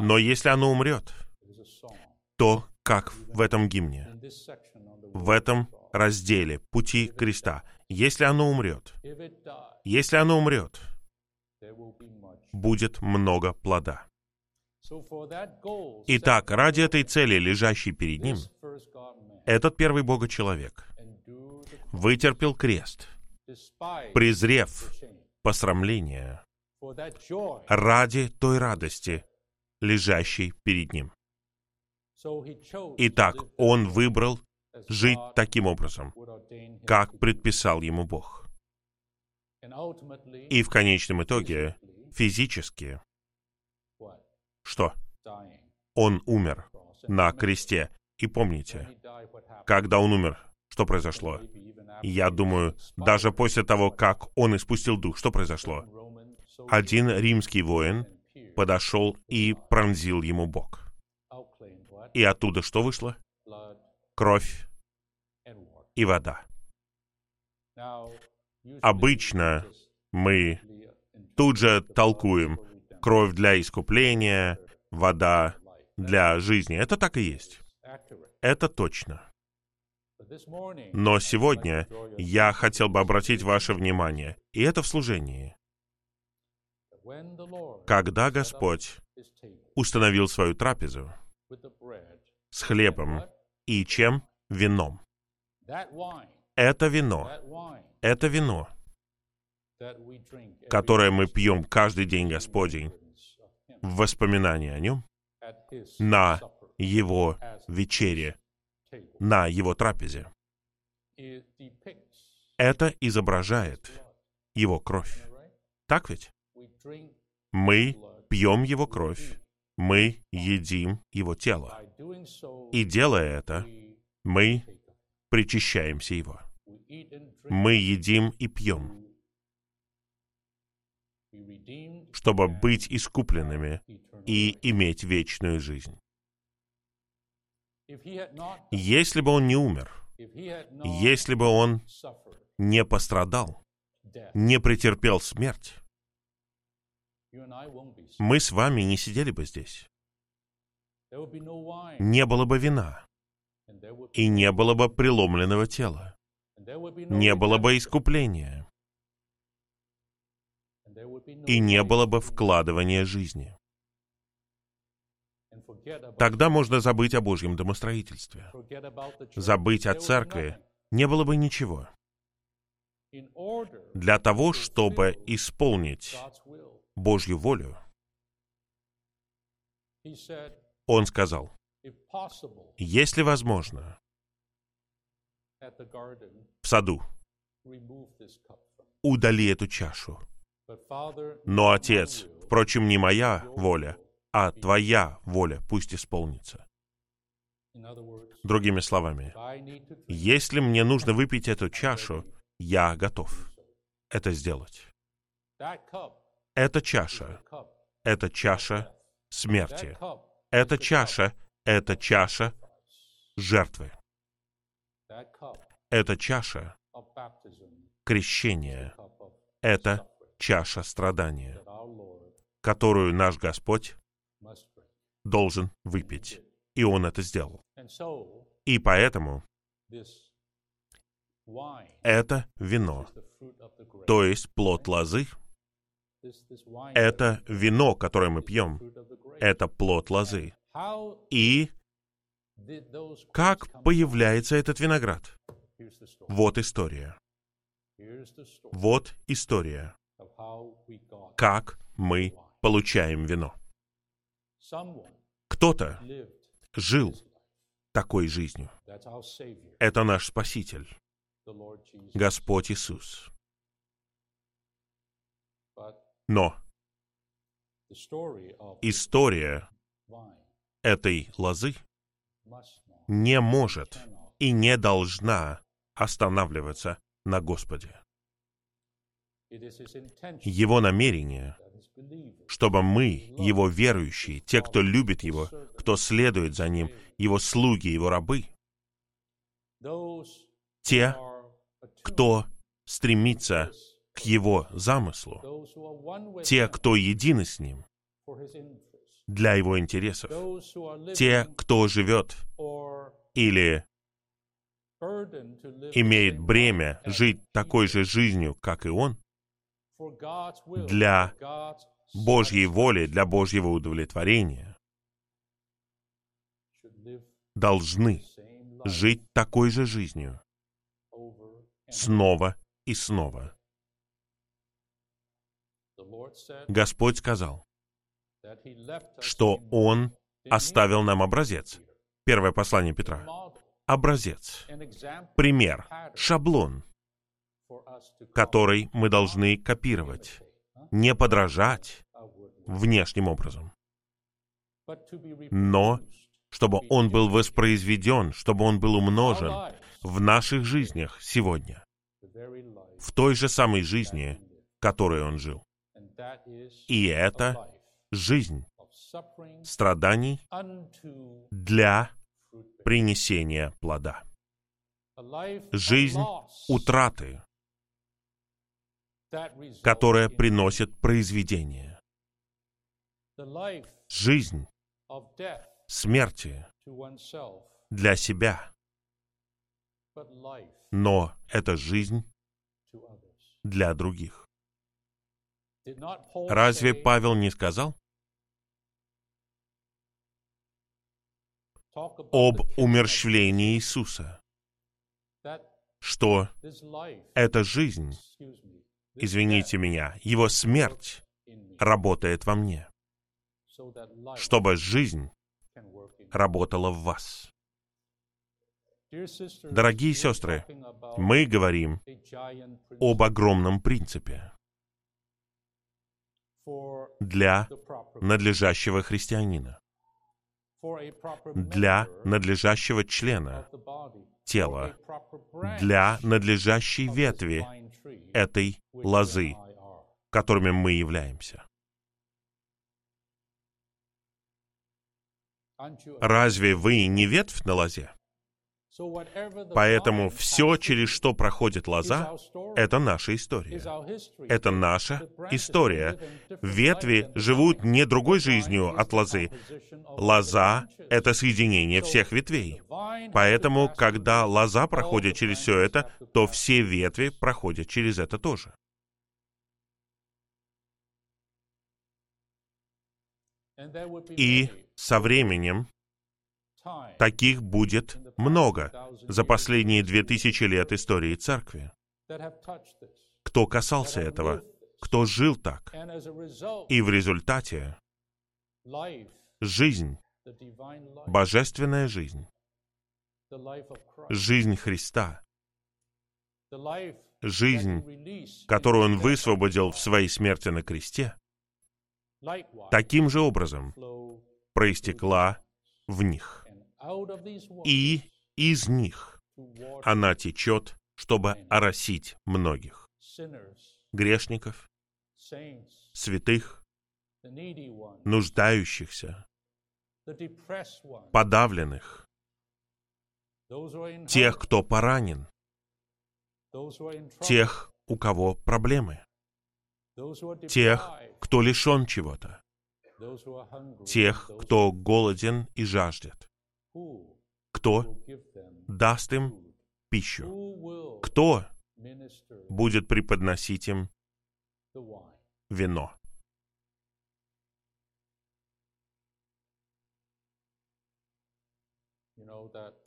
Но если оно умрет, то, как в этом гимне, в этом разделе пути креста, если оно умрет, если оно умрет, будет много плода. Итак, ради этой цели, лежащей перед ним, этот первый Бога человек вытерпел крест, презрев посрамление ради той радости, лежащей перед ним. Итак, он выбрал жить таким образом, как предписал ему Бог. И в конечном итоге, физически, что? Он умер на кресте. И помните, когда он умер, что произошло? Я думаю, даже после того, как он испустил дух, что произошло? Один римский воин подошел и пронзил ему бок. И оттуда что вышло? Кровь и вода. Обычно мы тут же толкуем кровь для искупления, вода для жизни. Это так и есть. Это точно. Но сегодня я хотел бы обратить ваше внимание, и это в служении. Когда Господь установил свою трапезу с хлебом и чем? Вином. Это вино, это вино, которое мы пьем каждый день Господень в воспоминании о нем на его вечере, на его трапезе. Это изображает его кровь. Так ведь? Мы пьем его кровь, мы едим его тело. И делая это, мы причащаемся его. Мы едим и пьем, чтобы быть искупленными и иметь вечную жизнь. Если бы он не умер, если бы он не пострадал, не претерпел смерть, мы с вами не сидели бы здесь. Не было бы вина, и не было бы преломленного тела, не было бы искупления, и не было бы вкладывания жизни. Тогда можно забыть о Божьем домостроительстве. Забыть о церкви. Не было бы ничего. Для того, чтобы исполнить Божью волю, он сказал, если возможно, в саду удали эту чашу. Но, Отец, впрочем, не моя воля, а Твоя воля пусть исполнится. Другими словами, если мне нужно выпить эту чашу, я готов это сделать. Эта чаша, это чаша смерти. Эта чаша, это чаша жертвы. Это чаша крещения. Это чаша страдания, которую наш Господь должен выпить. И Он это сделал. И поэтому это вино, то есть плод лозы, это вино, которое мы пьем, это плод лозы. И как появляется этот виноград? Вот история. Вот история. Как мы получаем вино. Кто-то жил такой жизнью. Это наш Спаситель, Господь Иисус. Но история этой лозы не может и не должна останавливаться на Господе. Его намерение, чтобы мы, Его верующие, те, кто любит Его, кто следует за Ним, Его слуги, Его рабы, те, кто стремится к Его замыслу, те, кто едины с Ним для Его интересов, те, кто живет или имеет бремя жить такой же жизнью, как и Он, для Божьей воли, для Божьего удовлетворения, должны жить такой же жизнью снова и снова. Господь сказал, что Он оставил нам образец. Первое послание Петра. Образец, пример, шаблон, который мы должны копировать, не подражать внешним образом, но чтобы он был воспроизведен, чтобы он был умножен в наших жизнях сегодня, в той же самой жизни, которой он жил. И это жизнь страданий для принесения плода. Жизнь утраты, которая приносит произведение. Жизнь смерти для себя. Но это жизнь для других. Разве Павел не сказал об умерщвлении Иисуса? что эта жизнь, извините меня, его смерть работает во мне, чтобы жизнь работала в вас. Дорогие сестры, мы говорим об огромном принципе для надлежащего христианина, для надлежащего члена тела, для надлежащей ветви этой лозы, которыми мы являемся. Разве вы не ветвь на лозе? Поэтому все, через что проходит лоза, это наша история. Это наша история. Ветви живут не другой жизнью от лозы. Лоза — это соединение всех ветвей. Поэтому, когда лоза проходит через все это, то все ветви проходят через это тоже. И со временем Таких будет много за последние две тысячи лет истории церкви. Кто касался этого? Кто жил так? И в результате жизнь, божественная жизнь, жизнь Христа, жизнь, которую Он высвободил в своей смерти на кресте, таким же образом проистекла в них и из них она течет, чтобы оросить многих. грешников, святых, нуждающихся, подавленных, тех, кто поранен, тех, у кого проблемы, тех, кто лишен чего-то, тех, кто голоден и жаждет, кто даст им пищу? Кто будет преподносить им вино?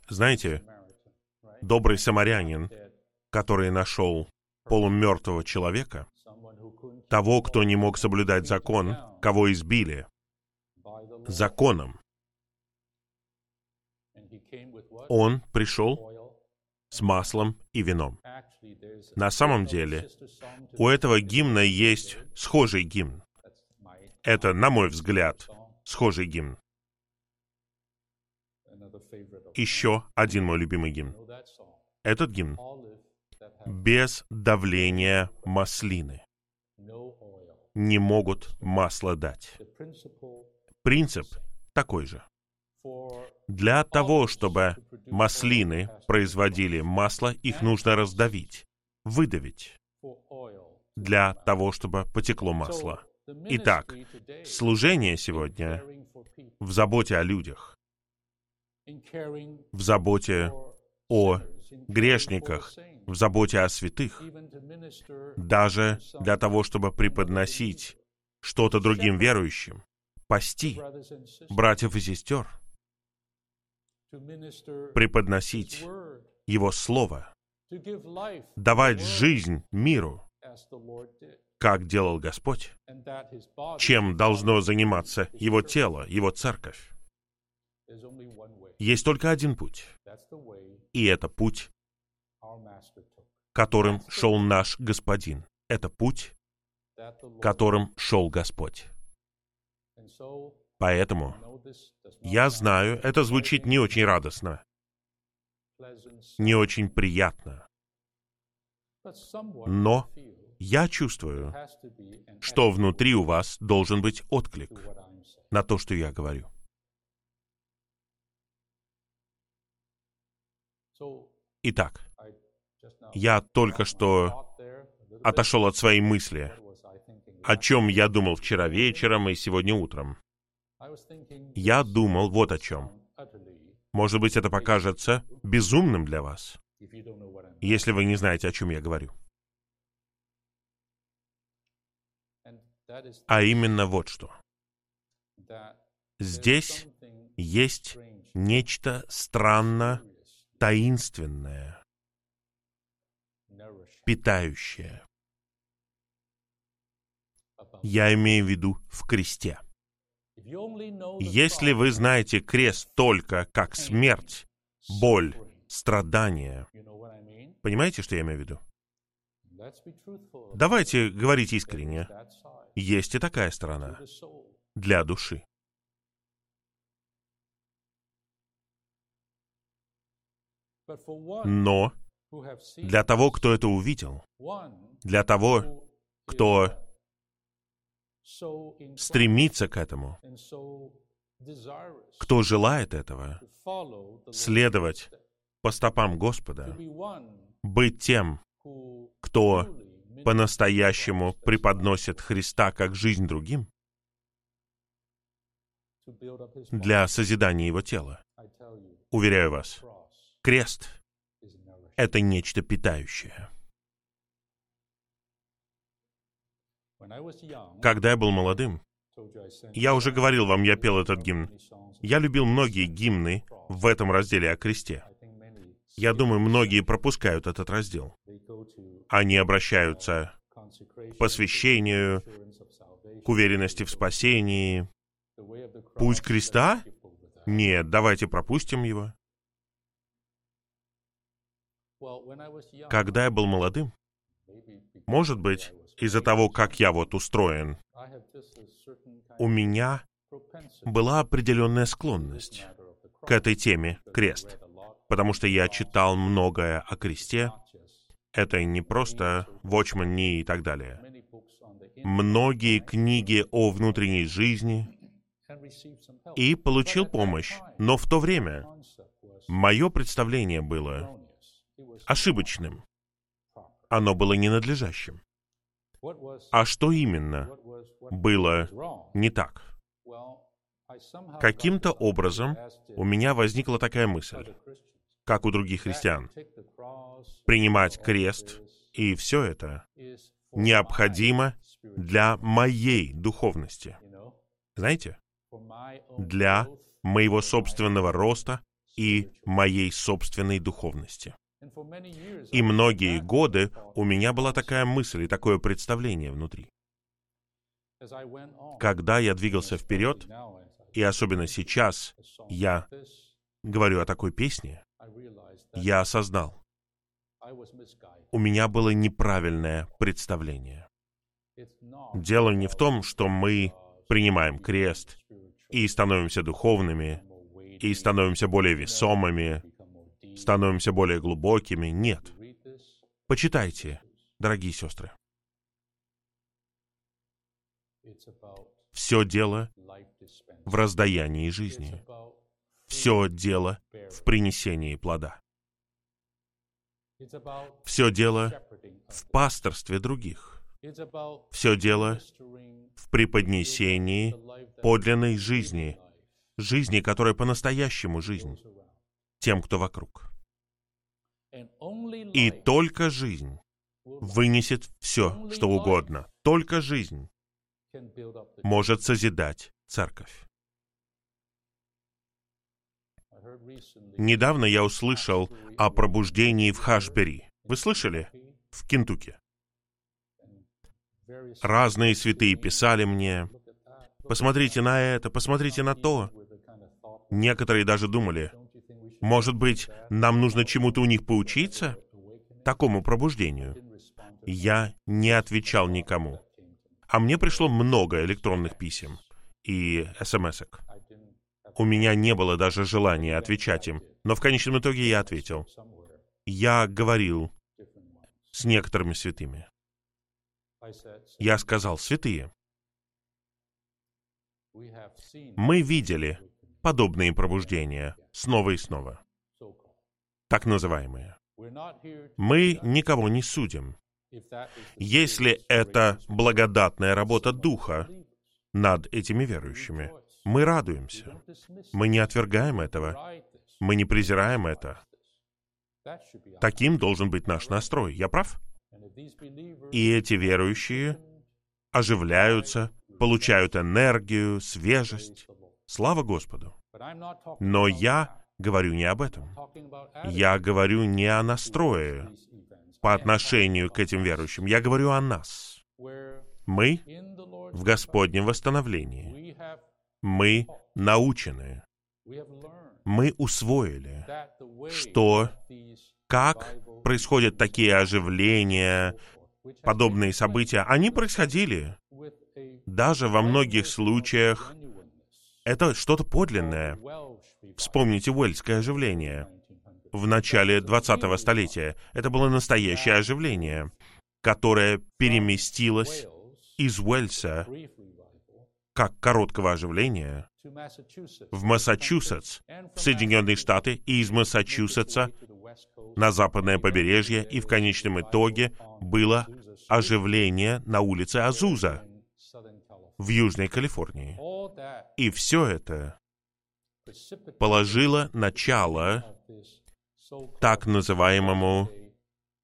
Знаете, добрый самарянин, который нашел полумертвого человека, того, кто не мог соблюдать закон, кого избили законом, он пришел с маслом и вином. На самом деле, у этого гимна есть схожий гимн. Это, на мой взгляд, схожий гимн. Еще один мой любимый гимн. Этот гимн без давления маслины не могут масло дать. Принцип такой же. Для того, чтобы маслины производили масло, их нужно раздавить, выдавить, для того, чтобы потекло масло. Итак, служение сегодня в заботе о людях, в заботе о грешниках, в заботе о святых, даже для того, чтобы преподносить что-то другим верующим, пасти братьев и сестер, преподносить Его Слово, давать жизнь миру, как делал Господь, чем должно заниматься Его тело, Его церковь. Есть только один путь, и это путь, которым шел наш Господин. Это путь, которым шел Господь. Поэтому я знаю, это звучит не очень радостно, не очень приятно. Но я чувствую, что внутри у вас должен быть отклик на то, что я говорю. Итак, я только что отошел от своей мысли, о чем я думал вчера вечером и сегодня утром. Я думал вот о чем. Может быть, это покажется безумным для вас, если вы не знаете, о чем я говорю. А именно вот что. Здесь есть нечто странно таинственное, питающее. Я имею в виду в кресте. Если вы знаете крест только как смерть, боль, страдания, понимаете, что я имею в виду? Давайте говорить искренне. Есть и такая сторона для души. Но для того, кто это увидел, для того, кто стремится к этому, кто желает этого, следовать по стопам Господа, быть тем, кто по-настоящему преподносит Христа как жизнь другим, для созидания Его тела. Уверяю вас, крест — это нечто питающее. Когда я был молодым, я уже говорил вам, я пел этот гимн. Я любил многие гимны в этом разделе о кресте. Я думаю, многие пропускают этот раздел. Они обращаются к посвящению, к уверенности в спасении. Путь креста? Нет, давайте пропустим его. Когда я был молодым, может быть, из-за того, как я вот устроен, у меня была определенная склонность к этой теме крест, потому что я читал многое о кресте. Это не просто Watchman Nee и так далее. Многие книги о внутренней жизни и получил помощь. Но в то время мое представление было ошибочным. Оно было ненадлежащим. А что именно было не так? Каким-то образом у меня возникла такая мысль, как у других христиан. Принимать крест и все это необходимо для моей духовности. Знаете? Для моего собственного роста и моей собственной духовности. И многие годы у меня была такая мысль и такое представление внутри. Когда я двигался вперед, и особенно сейчас я говорю о такой песне, я осознал, у меня было неправильное представление. Дело не в том, что мы принимаем крест и становимся духовными, и становимся более весомыми, становимся более глубокими. Нет. Почитайте, дорогие сестры. Все дело в раздаянии жизни. Все дело в принесении плода. Все дело в пасторстве других. Все дело в преподнесении подлинной жизни, жизни, которая по-настоящему жизнь, тем, кто вокруг. И только жизнь вынесет все, что угодно. Только жизнь может созидать церковь. Недавно я услышал о пробуждении в Хашбери. Вы слышали? В Кентукки. Разные святые писали мне, посмотрите на это, посмотрите на то. Некоторые даже думали, может быть, нам нужно чему-то у них поучиться? Такому пробуждению. Я не отвечал никому. А мне пришло много электронных писем и смс -ок. У меня не было даже желания отвечать им, но в конечном итоге я ответил. Я говорил с некоторыми святыми. Я сказал, святые, мы видели подобные пробуждения снова и снова, так называемые. Мы никого не судим. Если это благодатная работа Духа над этими верующими, мы радуемся. Мы не отвергаем этого. Мы не презираем это. Таким должен быть наш настрой. Я прав? И эти верующие оживляются, получают энергию, свежесть. Слава Господу! Но я говорю не об этом. Я говорю не о настрое по отношению к этим верующим. Я говорю о нас. Мы в Господнем восстановлении. Мы научены. Мы усвоили, что как происходят такие оживления, подобные события, они происходили. Даже во многих случаях это что-то подлинное. Вспомните Уэльское оживление в начале 20-го столетия. Это было настоящее оживление, которое переместилось из Уэльса как короткого оживления в Массачусетс, в Соединенные Штаты, и из Массачусетса на западное побережье, и в конечном итоге было оживление на улице Азуза в Южной Калифорнии. И все это положило начало так называемому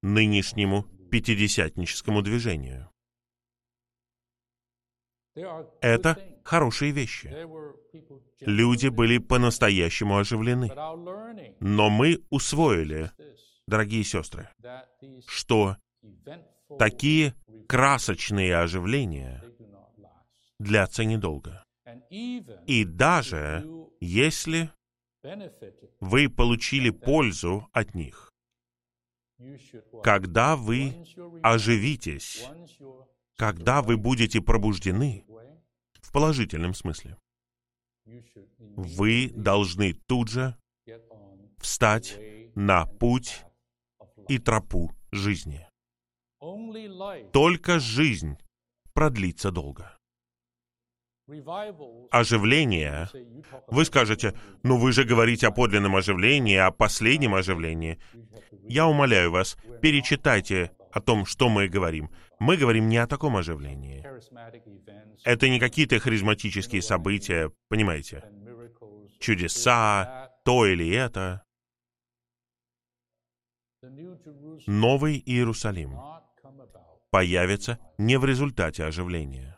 нынешнему пятидесятническому движению. Это хорошие вещи. Люди были по-настоящему оживлены. Но мы усвоили, дорогие сестры, что такие красочные оживления длятся недолго. И даже если вы получили пользу от них, когда вы оживитесь, когда вы будете пробуждены, в положительном смысле, вы должны тут же встать на путь и тропу жизни. Только жизнь продлится долго. Оживление. Вы скажете, ну вы же говорите о подлинном оживлении, о последнем оживлении. Я умоляю вас, перечитайте о том, что мы говорим. Мы говорим не о таком оживлении. Это не какие-то харизматические события, понимаете? Чудеса, то или это. Новый Иерусалим появится не в результате оживления.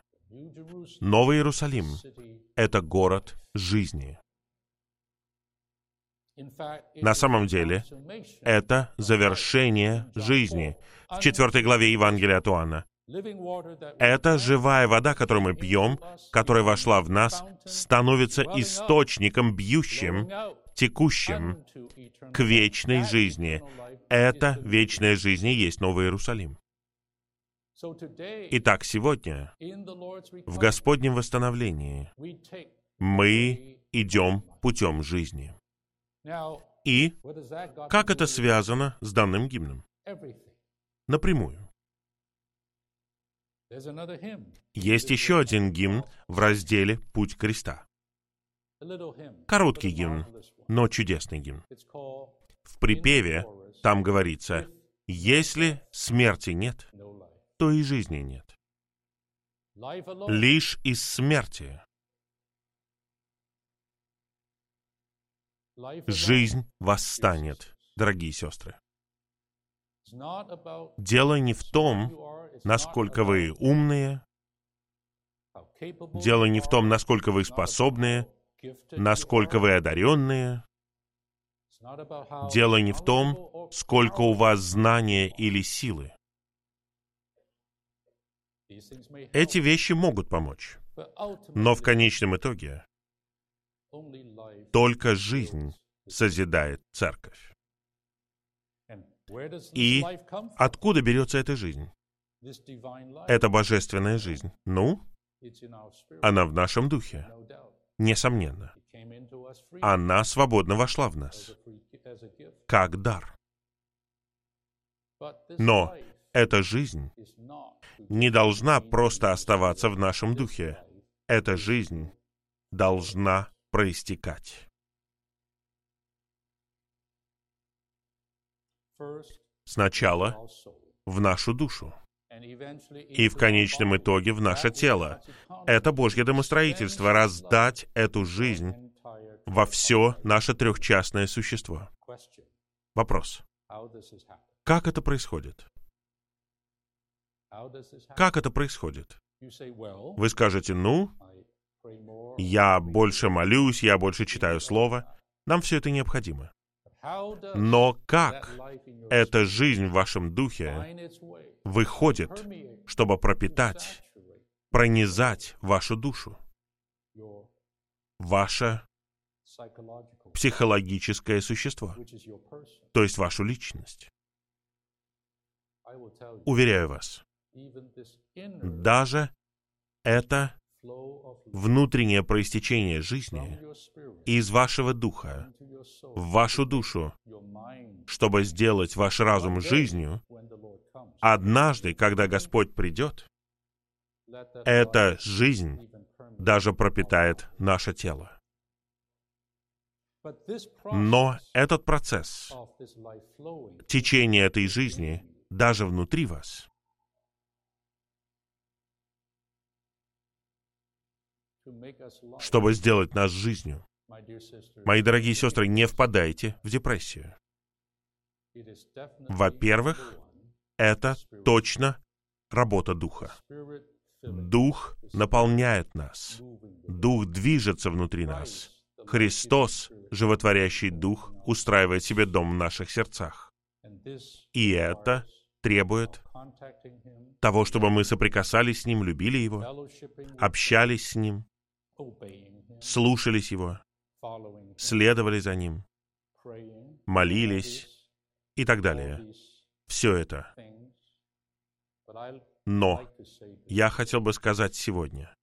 Новый Иерусалим — это город жизни. На самом деле, это завершение жизни. В четвертой главе Евангелия от Иоанна. Это живая вода, которую мы пьем, которая вошла в нас, становится источником бьющим, текущим к вечной жизни. Это вечная жизнь и есть Новый Иерусалим. Итак, сегодня в Господнем восстановлении мы идем путем жизни. И как это связано с данным гимном? Напрямую. Есть еще один гимн в разделе «Путь креста». Короткий гимн, но чудесный гимн. В припеве там говорится, «Если смерти нет, то и жизни нет. Лишь из смерти жизнь восстанет, дорогие сестры. Дело не в том, насколько вы умные, дело не в том, насколько вы способные, насколько вы одаренные, дело не в том, сколько у вас знания или силы. Эти вещи могут помочь. Но в конечном итоге только жизнь созидает церковь. И откуда берется эта жизнь? Это божественная жизнь. Ну, она в нашем духе. Несомненно. Она свободно вошла в нас. Как дар. Но эта жизнь не должна просто оставаться в нашем духе. Эта жизнь должна проистекать. Сначала в нашу душу и в конечном итоге в наше тело. Это Божье домостроительство — раздать эту жизнь во все наше трехчастное существо. Вопрос. Как это происходит? Как это происходит? Вы скажете, ну, я больше молюсь, я больше читаю Слово. Нам все это необходимо. Но как эта жизнь в вашем духе выходит, чтобы пропитать, пронизать вашу душу, ваше психологическое существо, то есть вашу личность. Уверяю вас, даже это внутреннее проистечение жизни из вашего духа в вашу душу, чтобы сделать ваш разум жизнью, однажды, когда Господь придет, эта жизнь даже пропитает наше тело. Но этот процесс, течение этой жизни, даже внутри вас, чтобы сделать нас жизнью. Мои дорогие сестры, не впадайте в депрессию. Во-первых, это точно работа Духа. Дух наполняет нас. Дух движется внутри нас. Христос, животворящий Дух, устраивает себе дом в наших сердцах. И это требует того, чтобы мы соприкасались с Ним, любили Его, общались с Ним, слушались Его, следовали за Ним, молились и так далее. Все это. Но я хотел бы сказать сегодня,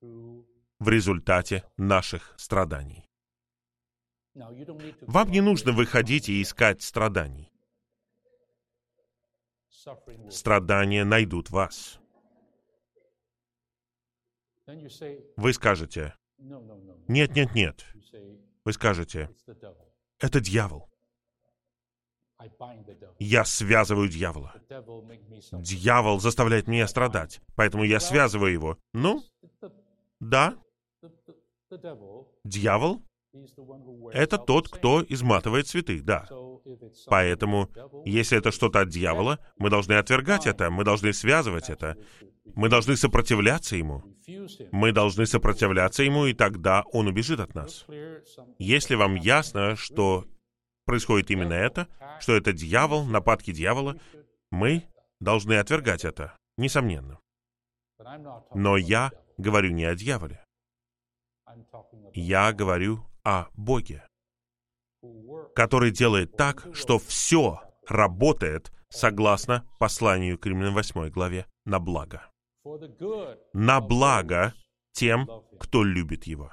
в результате наших страданий. Вам не нужно выходить и искать страданий. Страдания найдут вас. Вы скажете, нет, нет, нет. Вы скажете, это дьявол. Я связываю дьявола. Дьявол заставляет меня страдать, поэтому я связываю его. Ну, да. Дьявол — это тот, кто изматывает цветы, да. Поэтому, если это что-то от дьявола, мы должны отвергать это, мы должны связывать это, мы должны сопротивляться ему. Мы должны сопротивляться ему, и тогда он убежит от нас. Если вам ясно, что происходит именно это, что это дьявол, нападки дьявола, мы должны отвергать это, несомненно. Но я говорю не о дьяволе. Я говорю о Боге, который делает так, что все работает согласно посланию к Римлянам 8 главе на благо на благо тем, кто любит Его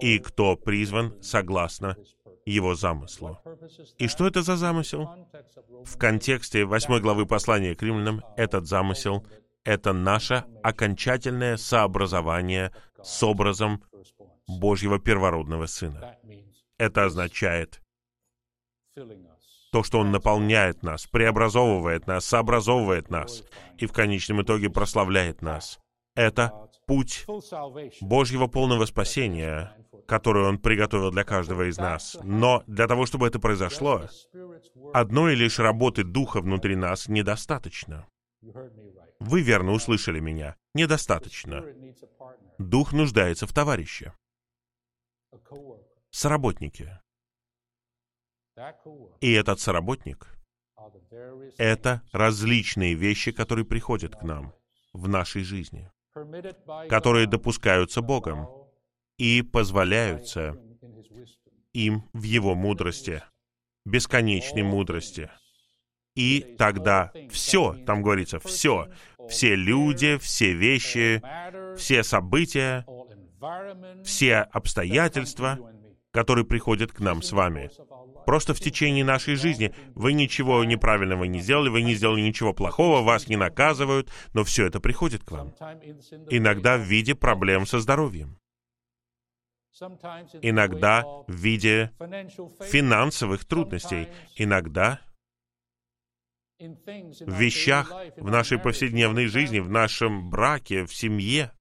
и кто призван согласно Его замыслу. И что это за замысел? В контексте 8 главы послания к римлянам этот замысел — это наше окончательное сообразование с образом Божьего первородного Сына. Это означает то, что Он наполняет нас, преобразовывает нас, сообразовывает нас и в конечном итоге прославляет нас. Это путь Божьего полного спасения, который Он приготовил для каждого из нас. Но для того, чтобы это произошло, одной лишь работы Духа внутри нас недостаточно. Вы верно услышали меня. Недостаточно. Дух нуждается в товарище. Соработнике. И этот соработник — это различные вещи, которые приходят к нам в нашей жизни, которые допускаются Богом и позволяются им в Его мудрости, бесконечной мудрости. И тогда все, там говорится, все, все люди, все вещи, все события, все обстоятельства, которые приходят к нам с вами, Просто в течение нашей жизни вы ничего неправильного не сделали, вы не сделали ничего плохого, вас не наказывают, но все это приходит к вам. Иногда в виде проблем со здоровьем. Иногда в виде финансовых трудностей. Иногда в вещах в нашей повседневной жизни, в нашем браке, в семье.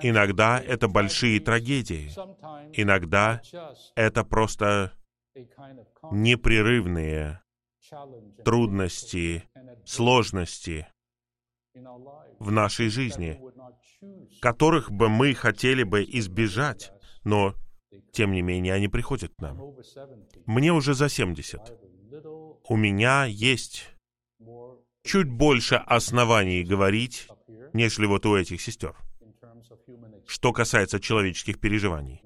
Иногда это большие трагедии. Иногда это просто непрерывные трудности, сложности в нашей жизни, которых бы мы хотели бы избежать, но Тем не менее, они приходят к нам. Мне уже за 70. У меня есть чуть больше оснований говорить, нежели вот у этих сестер. Что касается человеческих переживаний.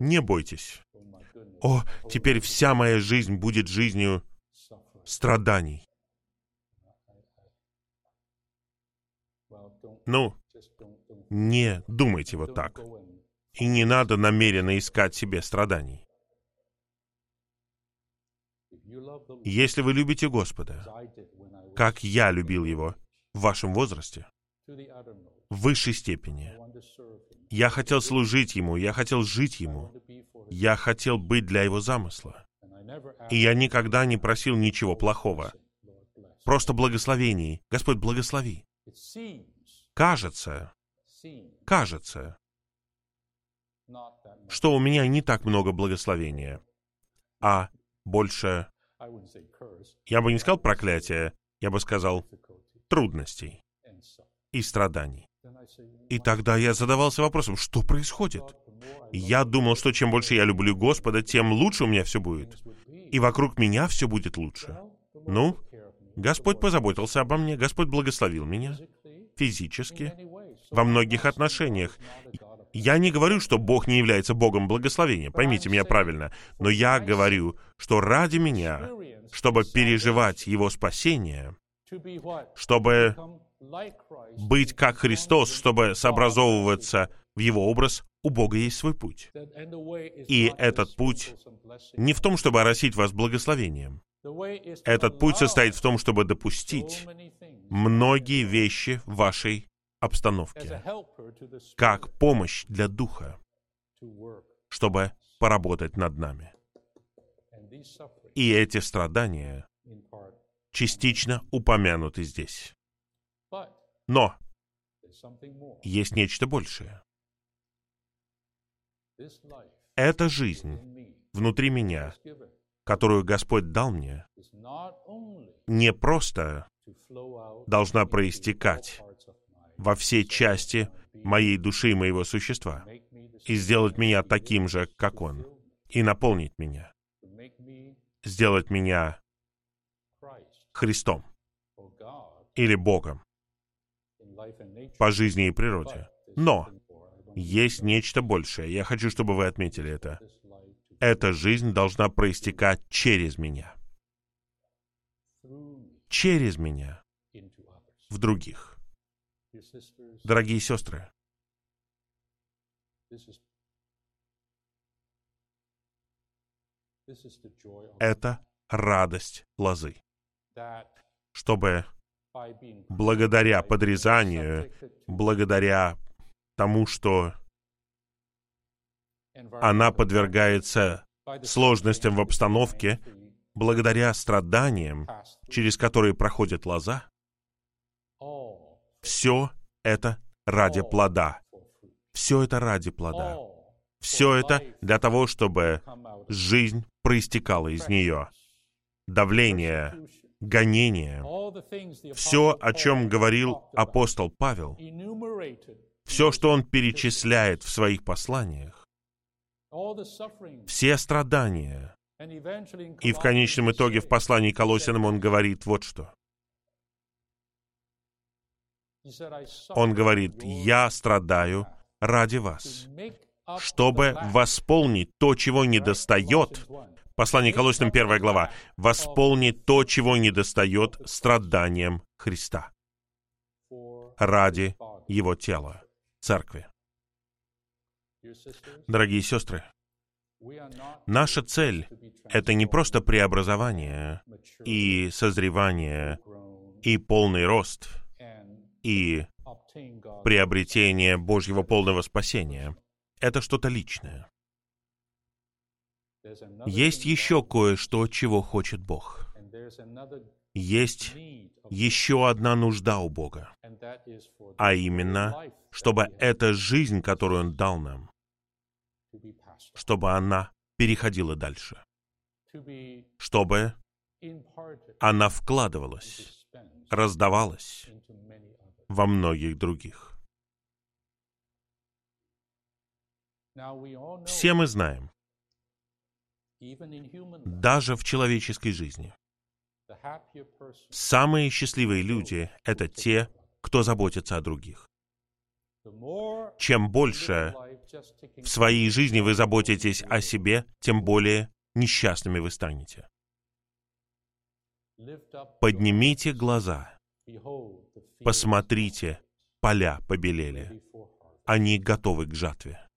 Не бойтесь. О, теперь вся моя жизнь будет жизнью страданий. Ну, не думайте вот так. И не надо намеренно искать себе страданий. Если вы любите Господа, как я любил Его в вашем возрасте, в высшей степени, я хотел служить Ему, я хотел жить Ему, я хотел быть для Его замысла. И я никогда не просил ничего плохого. Просто благословений. Господь, благослови. Кажется, кажется, что у меня не так много благословения, а больше, я бы не сказал проклятия, я бы сказал трудностей и страданий. И тогда я задавался вопросом, что происходит? Я думал, что чем больше я люблю Господа, тем лучше у меня все будет. И вокруг меня все будет лучше. Ну, Господь позаботился обо мне, Господь благословил меня физически, во многих отношениях. Я не говорю, что Бог не является Богом благословения, поймите меня правильно, но я говорю, что ради меня, чтобы переживать Его спасение, чтобы быть как Христос, чтобы сообразовываться в Его образ, у Бога есть свой путь. И этот путь не в том, чтобы оросить вас благословением. Этот путь состоит в том, чтобы допустить многие вещи в вашей обстановке, как помощь для Духа, чтобы поработать над нами. И эти страдания частично упомянуты здесь. Но есть нечто большее. Эта жизнь внутри меня, которую Господь дал мне, не просто должна проистекать во все части моей души и моего существа и сделать меня таким же, как Он, и наполнить меня, сделать меня Христом или Богом по жизни и природе. Но есть нечто большее. Я хочу, чтобы вы отметили это. Эта жизнь должна проистекать через меня. Через меня в других. Дорогие сестры, это радость лозы, чтобы благодаря подрезанию, благодаря тому, что она подвергается сложностям в обстановке, благодаря страданиям, через которые проходит лоза, все это ради плода. Все это ради плода. Все это для того, чтобы жизнь проистекала из нее. Давление, гонение, все, о чем говорил апостол Павел, все, что он перечисляет в своих посланиях, все страдания, и в конечном итоге в послании к Колосинам он говорит вот что. Он говорит, «Я страдаю ради вас, чтобы восполнить то, чего недостает». Послание Колосинам, первая глава. «Восполнить то, чего недостает страданием Христа ради Его тела, Церкви». Дорогие сестры, наша цель — это не просто преобразование и созревание и полный рост — и приобретение Божьего полного спасения — это что-то личное. Есть еще кое-что, чего хочет Бог. Есть еще одна нужда у Бога, а именно, чтобы эта жизнь, которую Он дал нам, чтобы она переходила дальше, чтобы она вкладывалась, раздавалась во многих других. Все мы знаем, даже в человеческой жизни, самые счастливые люди — это те, кто заботится о других. Чем больше в своей жизни вы заботитесь о себе, тем более несчастными вы станете. Поднимите глаза, посмотрите, поля побелели, они готовы к жатве.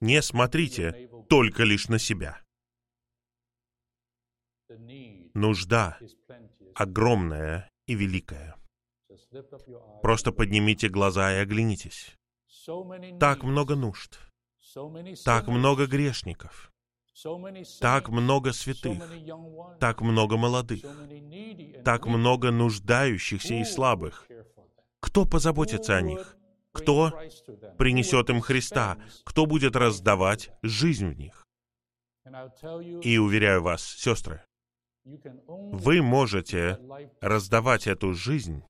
Не смотрите только лишь на себя. Нужда огромная и великая. Просто поднимите глаза и оглянитесь. Так много нужд, так много грешников, так много святых, так много молодых, так много нуждающихся и слабых. Кто позаботится о них? Кто принесет им Христа? Кто будет раздавать жизнь в них? И уверяю вас, сестры, вы можете раздавать эту жизнь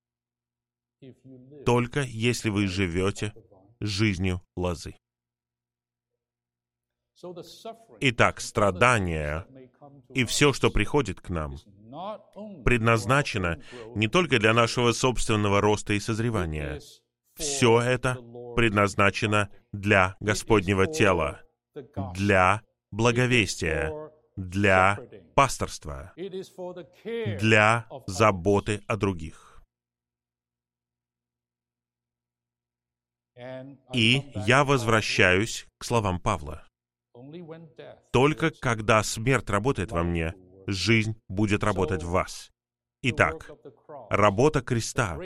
только если вы живете жизнью лозы. Итак, страдания и все, что приходит к нам, предназначено не только для нашего собственного роста и созревания. Все это предназначено для Господнего тела, для благовестия, для пасторства, для заботы о других. И я возвращаюсь к словам Павла. Только когда смерть работает во мне, жизнь будет работать в вас. Итак, работа креста,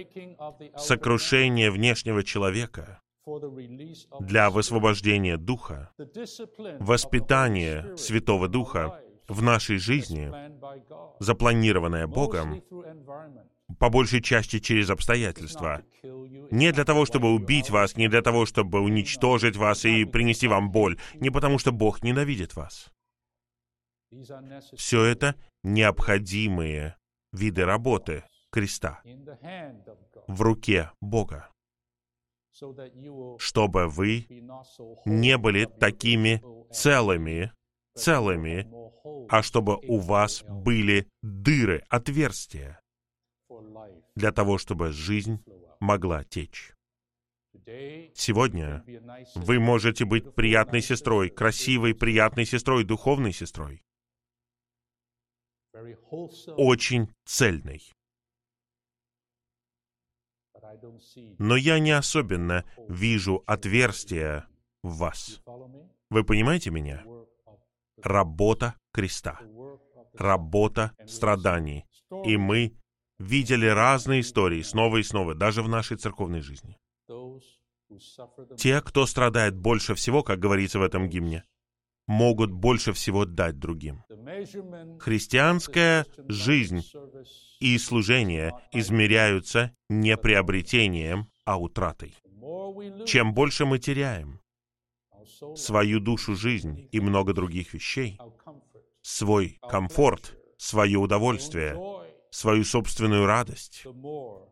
сокрушение внешнего человека для высвобождения Духа, воспитание Святого Духа в нашей жизни, запланированное Богом, по большей части через обстоятельства. Не для того, чтобы убить вас, не для того, чтобы уничтожить вас и принести вам боль, не потому что Бог ненавидит вас. Все это необходимые виды работы креста в руке Бога, чтобы вы не были такими целыми, целыми, а чтобы у вас были дыры, отверстия для того, чтобы жизнь могла течь. Сегодня вы можете быть приятной сестрой, красивой, приятной сестрой, духовной сестрой очень цельный. Но я не особенно вижу отверстия в вас. Вы понимаете меня? Работа креста, работа страданий. И мы видели разные истории снова и снова, даже в нашей церковной жизни. Те, кто страдает больше всего, как говорится в этом гимне, могут больше всего дать другим. Христианская жизнь и служение измеряются не приобретением, а утратой. Чем больше мы теряем свою душу, жизнь и много других вещей, свой комфорт, свое удовольствие, свою собственную радость,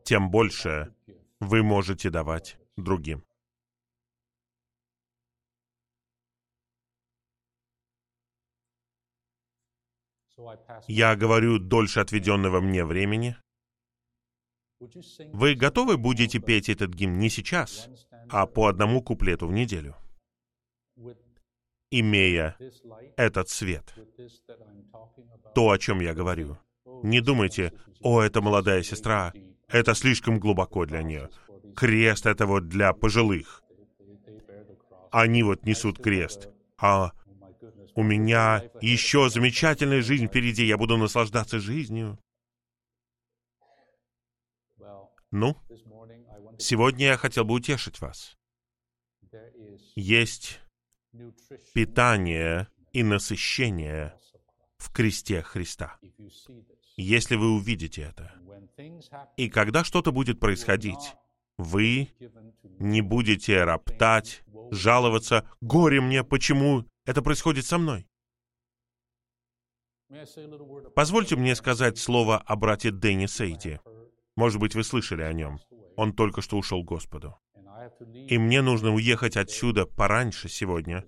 тем больше вы можете давать другим. Я говорю дольше отведенного мне времени. Вы готовы будете петь этот гимн не сейчас, а по одному куплету в неделю, имея этот свет, то, о чем я говорю. Не думайте, о, это молодая сестра, это слишком глубоко для нее. Крест — это вот для пожилых. Они вот несут крест. А у меня еще замечательная жизнь впереди, я буду наслаждаться жизнью. Ну, сегодня я хотел бы утешить вас. Есть питание и насыщение в кресте Христа. Если вы увидите это, и когда что-то будет происходить, вы не будете роптать, жаловаться, «Горе мне, почему это происходит со мной. Позвольте мне сказать слово о брате Дэнни Сейди. Может быть, вы слышали о нем. Он только что ушел Господу. И мне нужно уехать отсюда пораньше сегодня.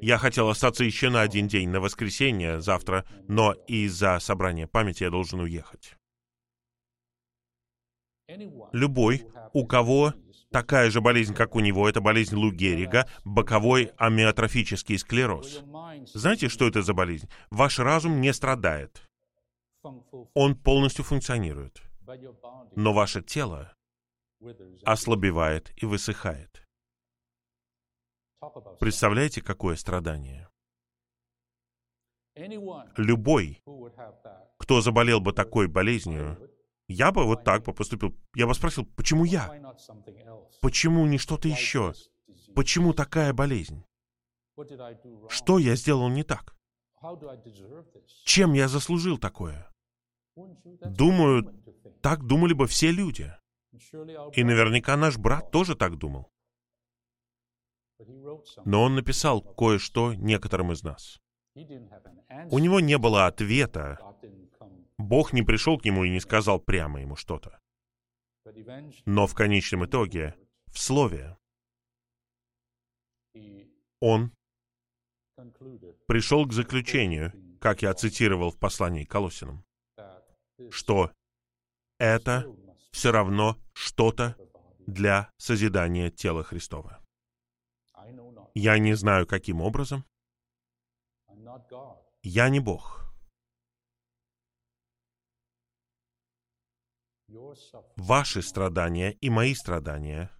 Я хотел остаться еще на один день, на воскресенье, завтра, но из-за собрания памяти я должен уехать. Любой, у кого такая же болезнь, как у него, это болезнь Лу Геррига, боковой амиотрофический склероз. Знаете, что это за болезнь? Ваш разум не страдает. Он полностью функционирует. Но ваше тело ослабевает и высыхает. Представляете, какое страдание? Любой, кто заболел бы такой болезнью, я бы вот так бы поступил. Я бы спросил, почему я? Почему не что-то еще? Почему такая болезнь? Что я сделал не так? Чем я заслужил такое? Думаю, так думали бы все люди. И наверняка наш брат тоже так думал. Но он написал кое-что некоторым из нас. У него не было ответа. Бог не пришел к нему и не сказал прямо ему что-то. Но в конечном итоге, в Слове, он пришел к заключению, как я цитировал в послании к Колосинам, что это все равно что-то для созидания тела Христова. Я не знаю, каким образом. Я не Бог. Ваши страдания и мои страдания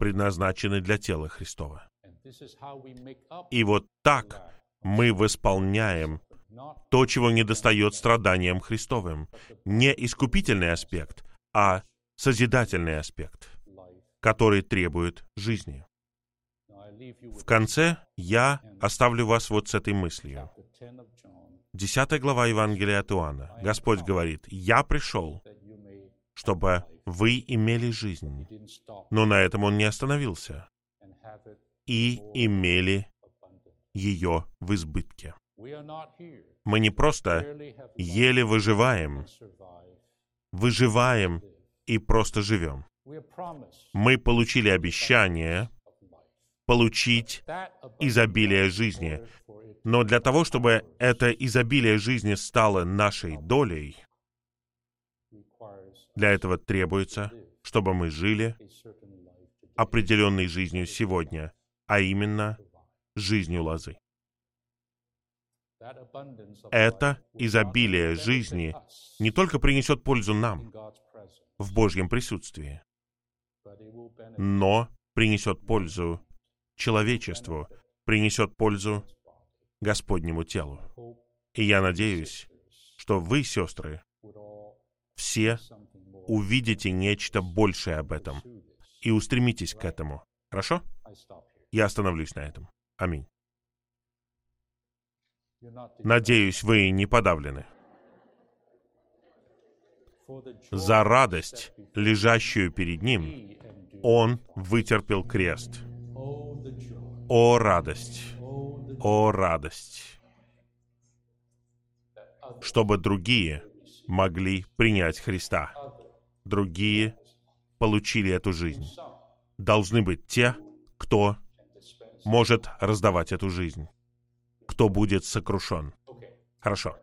предназначены для тела Христова. И вот так мы восполняем то, чего недостает страданиям Христовым. Не искупительный аспект, а созидательный аспект, который требует жизни. В конце я оставлю вас вот с этой мыслью. Десятая глава Евангелия от Иоанна. Господь говорит, «Я пришел, чтобы вы имели жизнь». Но на этом Он не остановился. «И имели ее в избытке». Мы не просто еле выживаем, выживаем и просто живем. Мы получили обещание получить изобилие жизни. Но для того, чтобы это изобилие жизни стало нашей долей, для этого требуется, чтобы мы жили определенной жизнью сегодня, а именно жизнью лозы. Это изобилие жизни не только принесет пользу нам в Божьем присутствии, но принесет пользу человечеству, принесет пользу Господнему телу. И я надеюсь, что вы, сестры, все увидите нечто большее об этом и устремитесь к этому. Хорошо? Я остановлюсь на этом. Аминь. Надеюсь, вы не подавлены. За радость, лежащую перед ним, он вытерпел крест. О радость! О радость! Чтобы другие могли принять Христа. Другие получили эту жизнь. Должны быть те, кто может раздавать эту жизнь кто будет сокрушен. Хорошо.